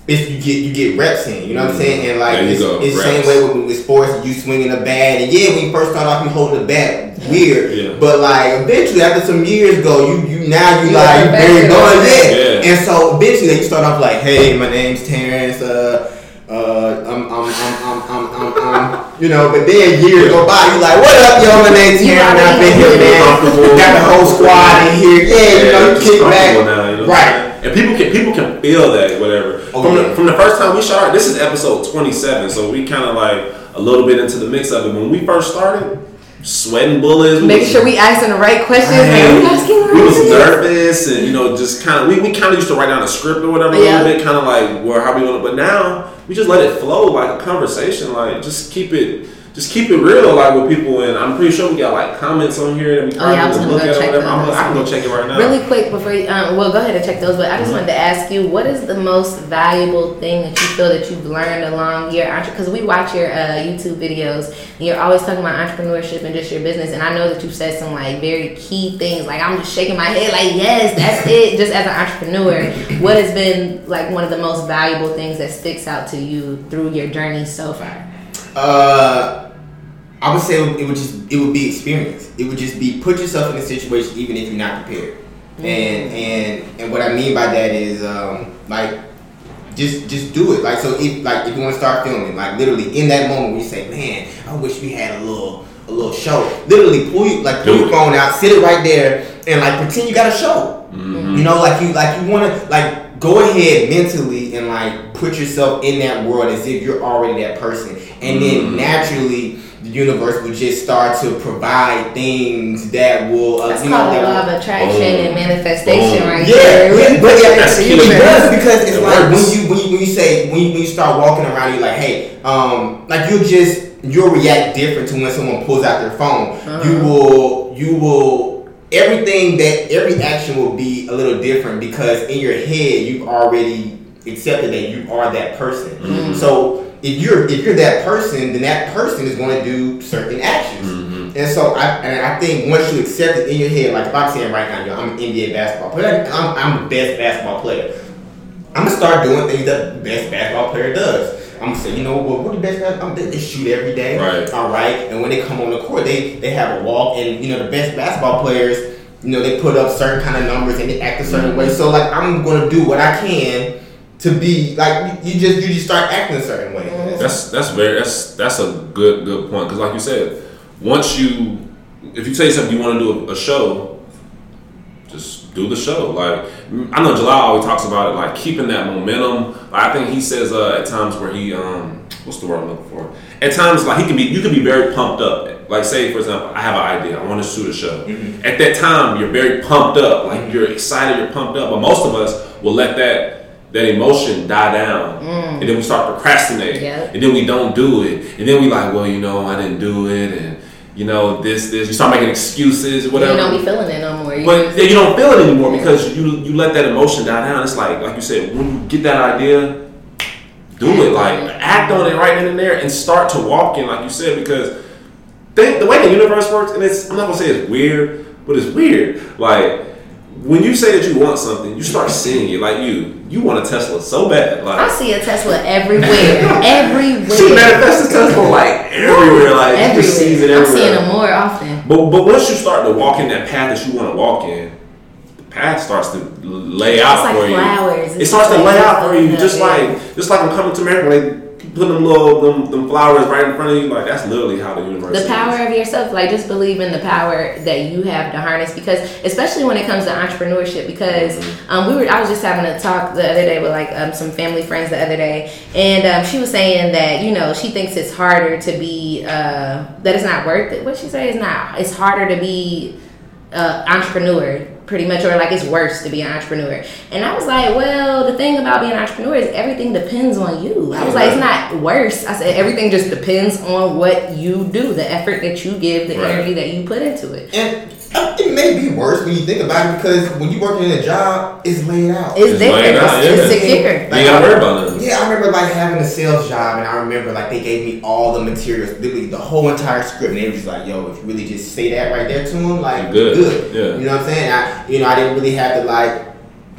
if you get you get reps in, you know what I'm saying? And like it's, it's the same way with, with, sports, you swinging a bat, and yeah, when you first start off, you holding the bat weird, yeah. but like eventually after some years go, you you now you, you like very going in, yeah. and so eventually you start off like, hey, my name's Terrence, uh. Uh, I'm, I'm, I'm, I'm, I'm, I'm, you know, but then years go by, you like, what up, yo, my name's Terrence, I've been here, man. Got the whole squad in here, yeah, you know, you kick back, now, you know right? And people can people can feel that whatever. Oh, from, yeah. the, from the first time we shot, this is episode twenty seven, so we kind of like a little bit into the mix of it. When we first started, sweating bullets, making sure we asking the right questions. Man, we, asking we was nervous, and you know, just kind of we, we kind of used to write down a script or whatever yeah. a little bit, kind of like where how we want to. But now we just let it flow like a conversation, like just keep it just keep it real, like with people. And I'm pretty sure we got like comments on here that we oh, yeah, I was gonna look go check I'm, I can go check it right now. Really quick before you, um, well, go ahead and check those. But I just mm-hmm. wanted to ask you, what is the most valuable thing that you feel that you've learned along your because we watch your uh, YouTube videos and you're always talking about entrepreneurship and just your business. And I know that you've said some like very key things. Like I'm just shaking my head, like yes, that's it. Just as an entrepreneur, what has been like one of the most valuable things that sticks out to you through your journey so far? Uh I would say it would just it would be experience. It would just be put yourself in a situation even if you're not prepared. Mm-hmm. And and and what I mean by that is um, like just just do it. Like so if like if you want to start filming, like literally in that moment when you say, Man, I wish we had a little a little show. Literally pull you like pull your phone out, sit it right there, and like pretend you got a show. Mm-hmm. You know, like you like you wanna like go ahead mentally and like put yourself in that world as if you're already that person. And mm-hmm. then naturally the universe will just start to provide things that will. Uh, That's you know, called the law of attraction Boom. and manifestation, Boom. right Yeah, there. yeah, but yeah, That's it key. does because it's It like when you when you when you say when you, when you start walking around, you're like, hey, um, like you just you'll react different to when someone pulls out their phone. You will you will everything that every action will be a little different because in your head you've already accepted that you are that person. So if you're if you're that person, then that person is going to do certain actions. Mm-hmm. And so I and I think once you accept it in your head, like if I'm saying right now, yo, I'm an NBA basketball player, I'm, I'm the best basketball player. I'm gonna start doing things that the best basketball player does. I'm gonna say, you know what? What the best? I'm, they, they shoot every day, Right. All right. And when they come on the court, they they have a walk, and you know the best basketball players, you know they put up certain kind of numbers and they act a certain mm-hmm. way. So like I'm gonna do what I can to be like you you just you just start acting a certain way. That's that's very that's that's a good good point because like you said, once you if you say something you want to do a, a show, just do the show. Like I know Jalal always talks about it, like keeping that momentum. I think he says uh, at times where he um what's the word I'm looking for? At times like he can be you can be very pumped up. Like say for example, I have an idea, I want to shoot a show. At that time, you're very pumped up, like you're excited, you're pumped up. But most of us will let that that emotion die down, mm. and then we start procrastinating, Yeah. and then we don't do it, and then we like, well, you know, I didn't do it, and you know this this. You start making excuses, whatever. You don't be feeling it no more. You But you don't feel it anymore because you you let that emotion die down. It's like like you said, when you get that idea, do it. Like act on it right then and there and start to walk in, like you said, because think the way the universe works, and it's I'm not gonna say it's weird, but it's weird. Like when you say that you want something, you start seeing it. Like you, you want a Tesla so bad. Like I see a Tesla everywhere, everywhere. she manifests a Tesla like everywhere. Like you just sees it I'm seeing them more often. But but once you start to walk in that path that you want to walk in, the path starts to lay out like for you. flowers. It starts to lay out for you, just like just like I'm coming to America they put them little them, them flowers right in front of you. Like that's literally how the universe. the is. power of yourself like just believe in the power that you have to harness because especially when it comes to entrepreneurship because um, we were i was just having a talk the other day with like um, some family friends the other day and um, she was saying that you know she thinks it's harder to be uh, that it's not worth it what she say is not it's harder to be uh, entrepreneur pretty much or like it's worse to be an entrepreneur. And i was like well the thing about being an entrepreneur is everything depends on you. I was like it's not worse. I said everything just depends on what you do the effort that you give the Right. energy that you put into it. And it may be worse when you think about it because when you working in a job, it's laid out. it's It's there laid it's, out, it's yeah. secure You gotta worry about nothing. Yeah, I remember like having a sales job, and I remember like they gave me all the materials, literally the whole entire script, and they were just like, "Yo, if you really just say that right there to them, like Good. good, Yeah. You know what I'm saying? I, you know, I didn't really have to like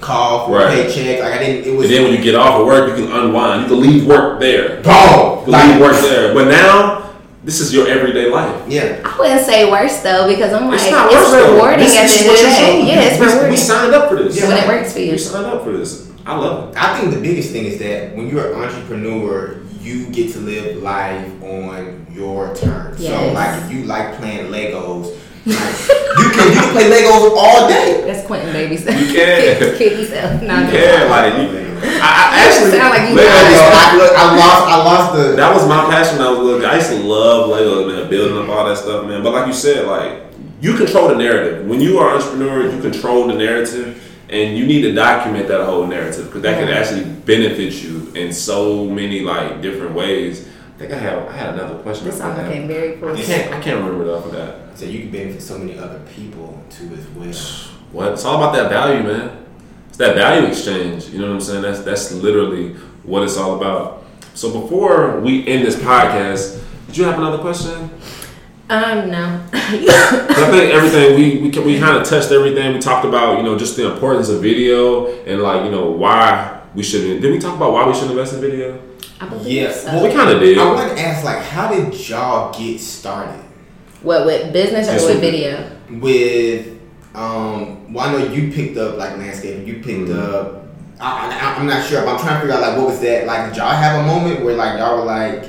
call for Right. a paycheck. Like I didn't. It was And then when you get off of work, you can unwind. You can leave work there. gone. You can Like leave work there. But now, this is your everyday life. Yeah. i wouldn't say worse though because i'm like It's it's, not worse though. rewarding This- at the end of the you day yeah it's we, rewarding we signed up for this. Yeah, when it works for you We signed up for this. I love it. I think the biggest thing is that when you're an entrepreneur, you get to live life on your terms. So like if you like playing Legos, like, you can you can play Legos all day. that's quentin baby You can. kitty stuff no, You no. can like you. I, I actually Sound like you Lego got Yo, was- I, look, I lost I lost the that was my passion when I was little. I used to love Legos, man, building up all that stuff, man. But like you said, like you control the narrative. When you are an entrepreneur, you control the narrative, and you need to document that whole narrative because that can actually benefit you in so many like different ways. I think I have I had another question. this I song became very cool I can't I can't remember though. I forgot. so you can benefit so many other people too as well. What? It's all about that value, man. It's that value exchange. You know what I'm saying? That's that's literally what it's all about. So before we end this podcast, did you have another question? um no 'Cause I think everything we we, we kind of touched everything. We talked about you know just the importance of video and like you know why we shouldn't. Did we talk about why we shouldn't invest in video? I believe Yeah, so. Well, we kind of did. I want to ask like how did y'all get started What with business or Just with with- video? with um well I know you picked up like landscaping, you picked Mhm. up I, I, I'm not sure, but I'm trying to figure out like what was that like? Did y'all have a moment where like y'all were like,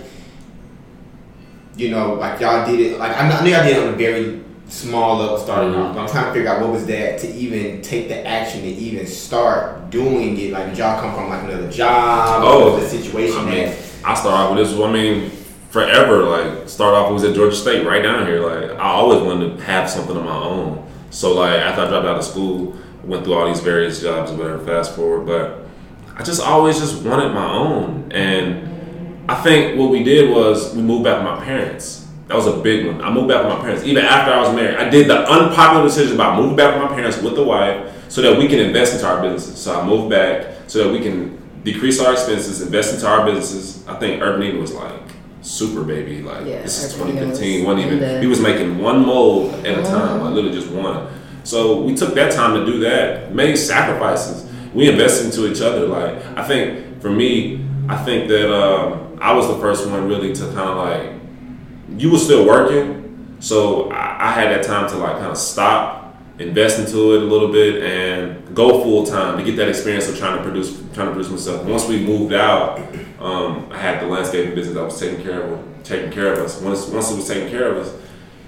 you know, like y'all did it like I know I know y'all did it on a very small level starting Mhm. off, I'm trying to figure out what was that to even take the action to even start doing it. Like did y'all come from like another job? Oh, the situation I mean, that I start off with this. I mean, forever. Like start off, was at Georgia State, right down here. Like I always wanted to have something of my own. So like after I dropped out of school, went through all these various jobs, whatever. Fast forward, but I just always just wanted my own, and I think what we did was we moved back with my parents. That was a big one. I moved back with my parents. Even after I was married, I did the unpopular decision about moving back with my parents with the wife so that we can invest into our businesses. So I moved back so that we can decrease our expenses, invest into our businesses. I think Urban was like super baby. Like Yeah, this is 2015. One even the- we was making one mold at a time, like literally just one. So we took that time to do that, made sacrifices. We invested into each other. Like I think for me, I think that um, I was the first one really to kind of like you were still working, so I, I had that time to like kind of stop, invest into it a little bit, and go full time to get that experience of trying to produce, trying to produce myself. Once we moved out, um, I had the landscaping business that was taking care of taking care of us. Once once it was taking care of us,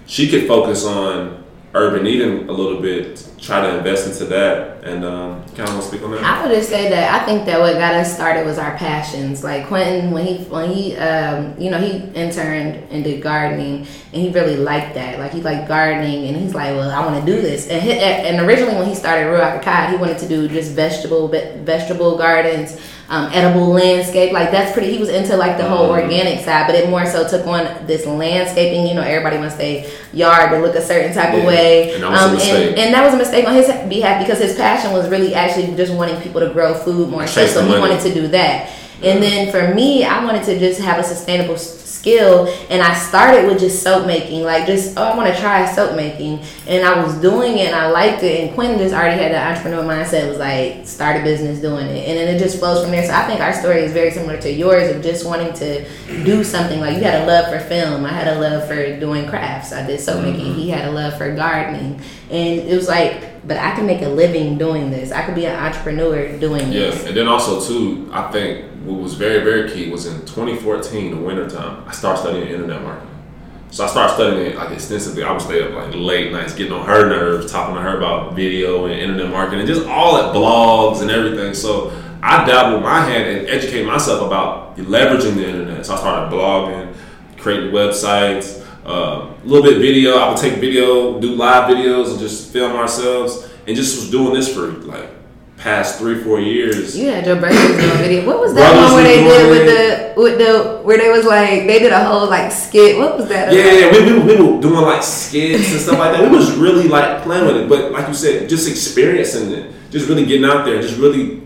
she could focus on urban Eden a little bit, try to invest into that, and um, kind of speak on that. I would just say that I think that what got us started was our passions. Like Quentin, when he when he um, you know he interned and did gardening, and he really liked that. Like he liked gardening, and he's like, well, I want to do this. And he, and originally when he started Real he wanted to do just vegetable vegetable gardens. Um, edible landscape, like that's pretty. He was into like the whole Mhm. organic side, but it more so took on this landscaping. You know, everybody wants their yard to look a certain type of way, And that was a um, mistake. and, and that was a mistake on his behalf because his passion was really actually just wanting people to grow food more. So, so he wanted to do that. And mm. then for me, I wanted to just have a sustainable skill, and I started with just soap making. Like just oh, I want to try soap making, and I was doing it, and I liked it. And Quentin just already had the entrepreneur mindset. Was like start a business doing it, and then it just flows from there. So I think our story is very similar to yours of just wanting to do something. Like you had a love for film, I had a love for doing crafts. I did soap making. He had a love for gardening, and it was like. But I can make a living doing this. I could be an entrepreneur doing Yeah, this. and then also too, I think what was very very key was in 2014, the wintertime. I started studying internet marketing. So I started studying it like extensively. I would stay up like late nights, getting on her nerves, talking to her about video and internet marketing, and just all that blogs and everything. So I dabbled my hand and educated myself about leveraging the internet. So I started blogging, creating websites, uh, a little bit video. I would take video, do live videos, and just film ourselves, and just was doing this for like past three, four years. Had your brothers doing video. What was that Brothers one where they did with the with the where they was like they did a whole like skit? What was that? Yeah, yeah, we, we, we were doing like skits and stuff like that. We was really like playing with it, but like you said, just experiencing it, just really getting out there, just really,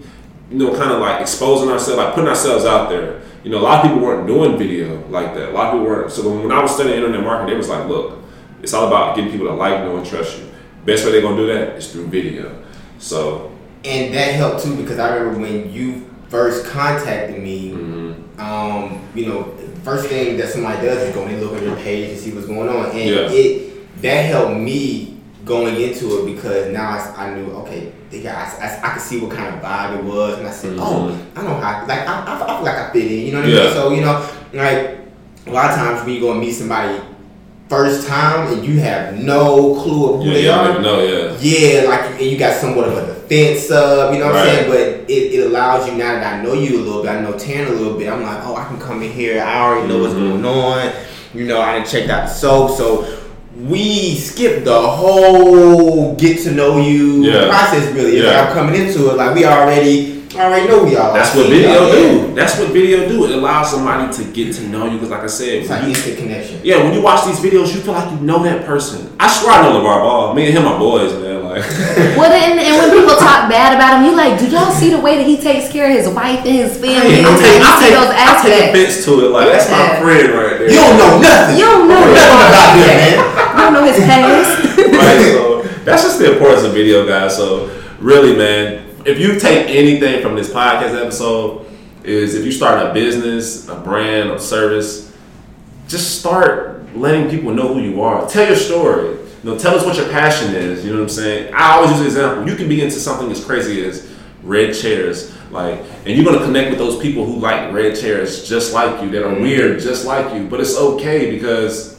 you know, kind of like exposing ourselves, like putting ourselves out there. You know, a lot of people weren't doing video like that. A lot of people weren't. So when I was studying internet marketing, they was like, look, it's all about getting people to like, know, and trust you. Best way they're gonna do that is through video. So And that helped too because I remember when you first contacted me, mhm. um, you know, first thing that somebody does is go and look on your page and see what's going on, and Yeah. it that helped me going into it because now I, I knew okay, they got, I, I, I could see what kind of vibe it was, and I said, oh, Mhm. I know how, like I, I, I feel like I fit in, you know what I mean? So you know, like a lot of times when you go and meet somebody first time and you have no clue of who yeah, they yeah, are, no yeah. yeah, like and you got somewhat of a of, you know what I'm saying? But it, it allows you now that I know you a little bit, I know Tan a little bit. I'm like, oh, I can come in here. I already know what's Mhm. going on. You know, I didn't check out the soap, so we skipped the whole get to know you Yeah. process. Really, Yeah. like I'm coming into it like we already already know we all. That's what video y'all, yeah. do. That's what video do. It allows somebody to get to know you. Because, like I said, It's like instant connection. yeah, when you watch these videos, you feel like you know that person. I swear I know LaVar Ball. Me and him are boys, man. Like, Well, then, and when people talk bad about him, you like, do y'all see the way that he takes care of his wife and his family? I You take, I see take, those I take aspects. offense to it. Like, that's my friend right there. You don't know nothing. You don't know nothing that. about him, man. You don't know his past. right? So that's just the importance of video, guys. So really, man, if you take anything from this podcast episode, is if you start a business, a brand, a service, just start letting people know who you are. Tell your story. You know, tell us what your passion is. You know what I'm saying? I always use an example. You can be into something as crazy as red chairs, like, and you're gonna connect with those people who like red chairs just like you, that are mm-hmm. weird just like you. But it's okay because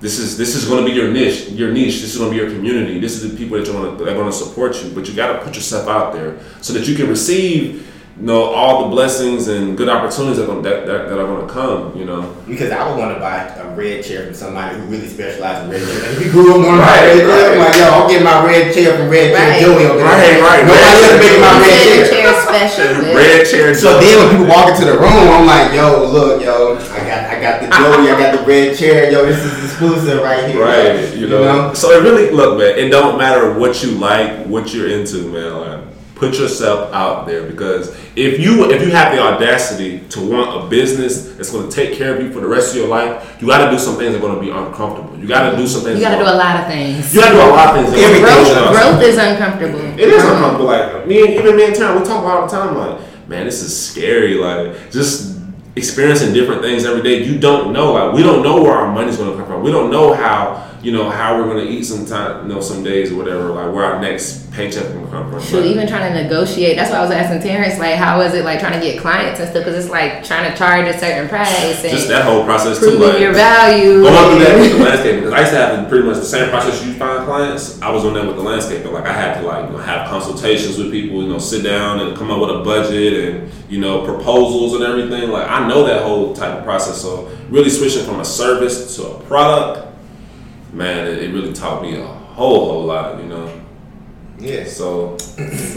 this is this is going to be your niche. Your niche. This is going to be your community. This is the people that you're to, that are going to support you. But you got to put yourself out there so that you can receive know all the blessings and good opportunities that, are- that, that, that are going to come. You know, Because I would want to buy a red chair from somebody who really specializes in red chairs. Like, if you grew up on Right, red chair, right. I'm like, yo, I'll get my red chair from Red Chair Right. Joey over there. Right, right. Nobody Red else making my Chair red Red chair. chair special. man. red chair. So then when people walk into the room, I'm like, yo, look, yo, I got I got the Joey, I got the red chair, yo, this is exclusive right here. Right, you know. So it really look, man. It don't matter what you like, what you're into, man. Like, put yourself out there because if you if you have the audacity to want a business that's going to take care of you for the rest of your life, you got to do some things that are going to be uncomfortable. You got to do some things. You got to do a lot of things. You got to do a lot of things. Everything. Growth, growth is uncomfortable. It is uncomfortable. Like me, and even me and Taryn, we talk about all the time. Like, man, this is scary. Like, just experiencing different things every day. You don't know. Like, we don't know where our money's going to come from. We don't know how you know how we're going to eat sometime, you know, some days or whatever. Like, where our next paycheck to come from. Shoot, even trying to negotiate. That's why I was asking Terrence, like, how is it like trying to get clients and stuff? Because it's like trying to charge a certain price and just that whole process too. Like, your value. Going through that with the landscaping, because I used to have pretty much the same process you find clients. I was on that with the landscaping. Like I had to like you know, have consultations with people, you know, sit down and come up with a budget and you know proposals and everything. Like I know that whole type of process. So really switching from a service to a product, man, it, it really taught me a whole whole lot. You know, Yeah. so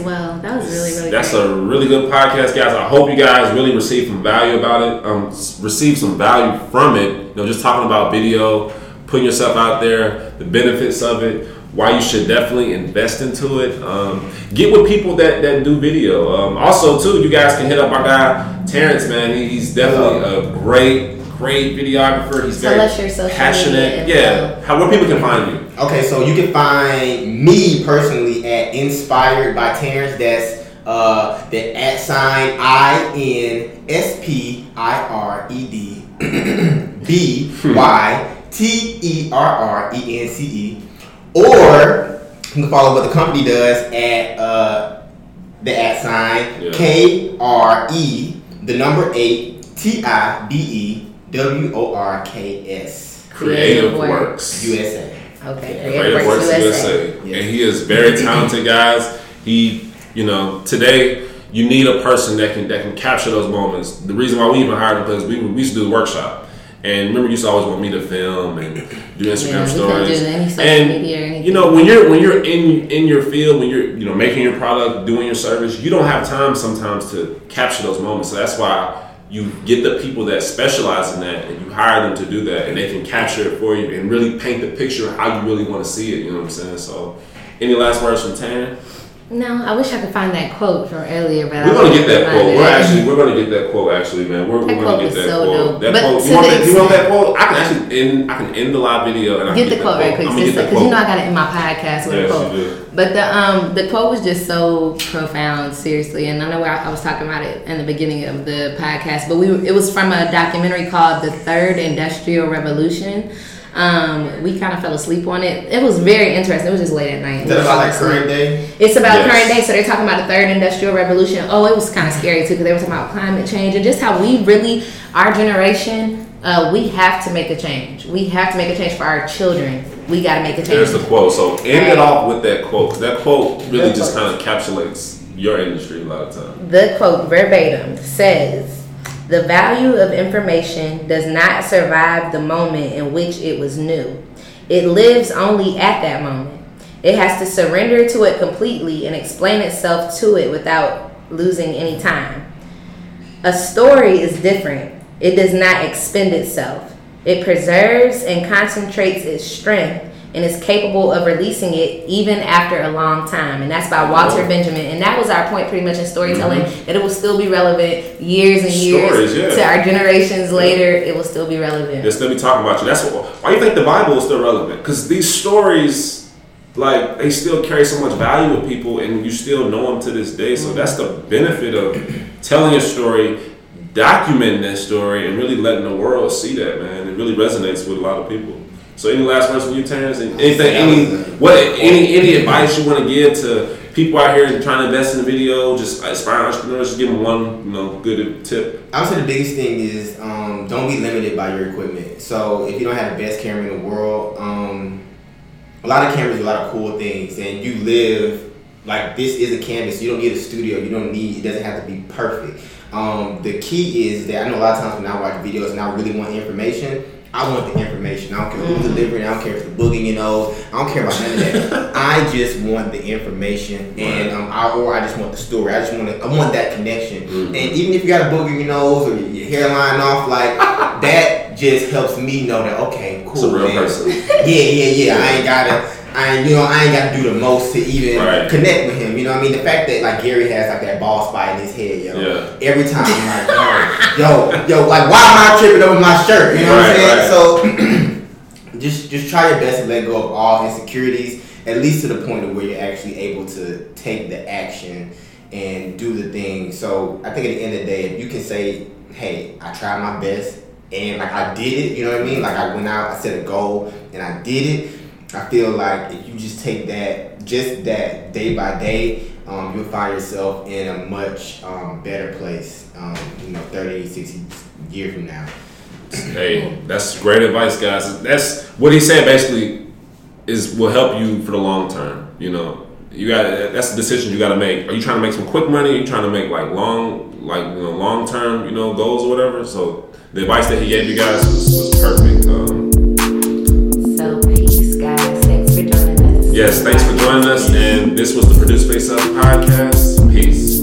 well, that was really, really that's great. a really good podcast, guys. I hope you guys really receive some value about it. Um, s- receive some value from it. You know, just talking about video, putting yourself out there, the benefits of it, why you should definitely invest into it. Um, get with people that that do video. Um, also, too, you guys can hit up our guy Terrence. Man, he's definitely a great, great videographer. He's Tell very us your social passionate. media Yeah, how where people can find you. Okay, so you can find me personally at Inspired by Terrence. That's uh, the at sign I N S P I R E D B Y T E R R E N C E. Or you can follow what the company does at uh, the at sign Yeah. K R E, the number eight T I B E W O R K S Creative Creative Works. USA. Okay, Creative Creative Works Works USA. USA. Yeah. And he is very talented, guys. He, you know, today you need a person that can that can capture those moments. The reason why we even hired him because we, we used to do the workshop. And remember, you used to always want me to film and do Instagram Yeah, stories. do any social and media or anything. you know, when you're when you're in in your field, when you're you know making your product, doing your service, you don't have time sometimes to capture those moments. So that's why you get the people that specialize in that, and you hire them to do that, and they can capture it for you and really paint the picture how you really want to see it. You know what I'm saying? So, any last words from Taryn? No, I wish I could find that quote from earlier, but I We're gonna get that quote. it. We're actually we're gonna get that quote. Actually, man, we're, we're gonna get that so quote. dope. That But quote. You want that? You want that quote? I can actually end. I can end the live video and I Get can the quote right quick, I'm gonna get that because you know I got it in my podcast with Yes, a quote. But the um the quote was just so profound, seriously, and I know I, I was talking about it in the beginning of the podcast, but we it was from a documentary called "The Third Industrial Revolution." Um, we kind of fell asleep on it. It was very interesting. It was just late at night. Is that about like current day? It's about Yes. current day, so they're talking about the third industrial revolution. Oh, it was kind of scary too because they were talking about climate change and just how we really, our generation, uh, we have to make a change. We have to make a change for our children. We got to make a change. There's the quote. So end Right. it off with that quote. 'cause that quote really That just quote. kind of encapsulates your industry a lot of times. The quote verbatim says, The value of information does not survive the moment in which it was new. It lives only at that moment. It has to surrender to it completely and explain itself to it without losing any time. A story is different. It does not expend itself. It preserves and concentrates its strength and is capable of releasing it even after a long time. And that's by Walter Benjamin. And that was our point pretty much in storytelling mm-hmm. that it will still be relevant years and years Stories, yeah. to our generations later. It will still be relevant. They'll still be talking about you. That's what, why you think the Bible is still relevant? Because these stories, like, they still carry so much value with people, and you still know them to this day. So mm-hmm. that's the benefit of telling a story, documenting that story, and really letting the world see that, man. It really resonates with a lot of people. So, any last words from you, Terrence? And Anything? Any what? Any any advice you want to give to people out here trying to invest in the video? Just aspiring entrepreneurs. Just give them one, you know, good tip. I would say the biggest thing is um, don't be limited by your equipment. So if you don't have the best camera in the world, um, a lot of cameras do a lot of cool things, and you live like this is a canvas. You don't need a studio. You don't need. It doesn't have to be perfect. Um, the key is that I know a lot of times when I watch videos and I really want information, I want the information. I don't care who's Mm-hmm. delivering. I don't care if it's the boogie, you know. I don't care about none of that. I just want the information, and um, I, or I just want the story. I just want to, I want that connection. Mm-hmm. And even if you got a boogie in your nose or your hairline off, like that just helps me know that okay, cool, It's a real man. person. Yeah, yeah, yeah. I ain't gotta. I ain't, you know, I ain't gotta do the most to even Right. connect with him. You know what I mean? The fact that like Gary has like that ball spot in his head, yo. Yeah. Every time I'm like, yo, yo, yo, like why am I tripping over my shirt? You know what I'm Right, saying? So just just try your best to let go of all insecurities, at least to the point of where you're actually able to take the action and do the thing. So I think at the end of the day, if you can say, hey, I tried my best and like I did it, you know what I mean? Like I went out, I set a goal and I did it. I feel like if you just take that, just that day by day, um, you'll find yourself in a much um, better place, um, you know, 30, 60 years from now. Hey, that's great advice, guys. That's what he said. Basically, is will help you for the long term. You know, you got that's the decision you got to make. Are you trying to make some quick money? Are you trying to make like long, like you know, long term, you know, goals or whatever? So the advice that he gave you guys was, was perfect. Um, Yes, thanks for joining us. And this was the Produce Face Up podcast. Peace.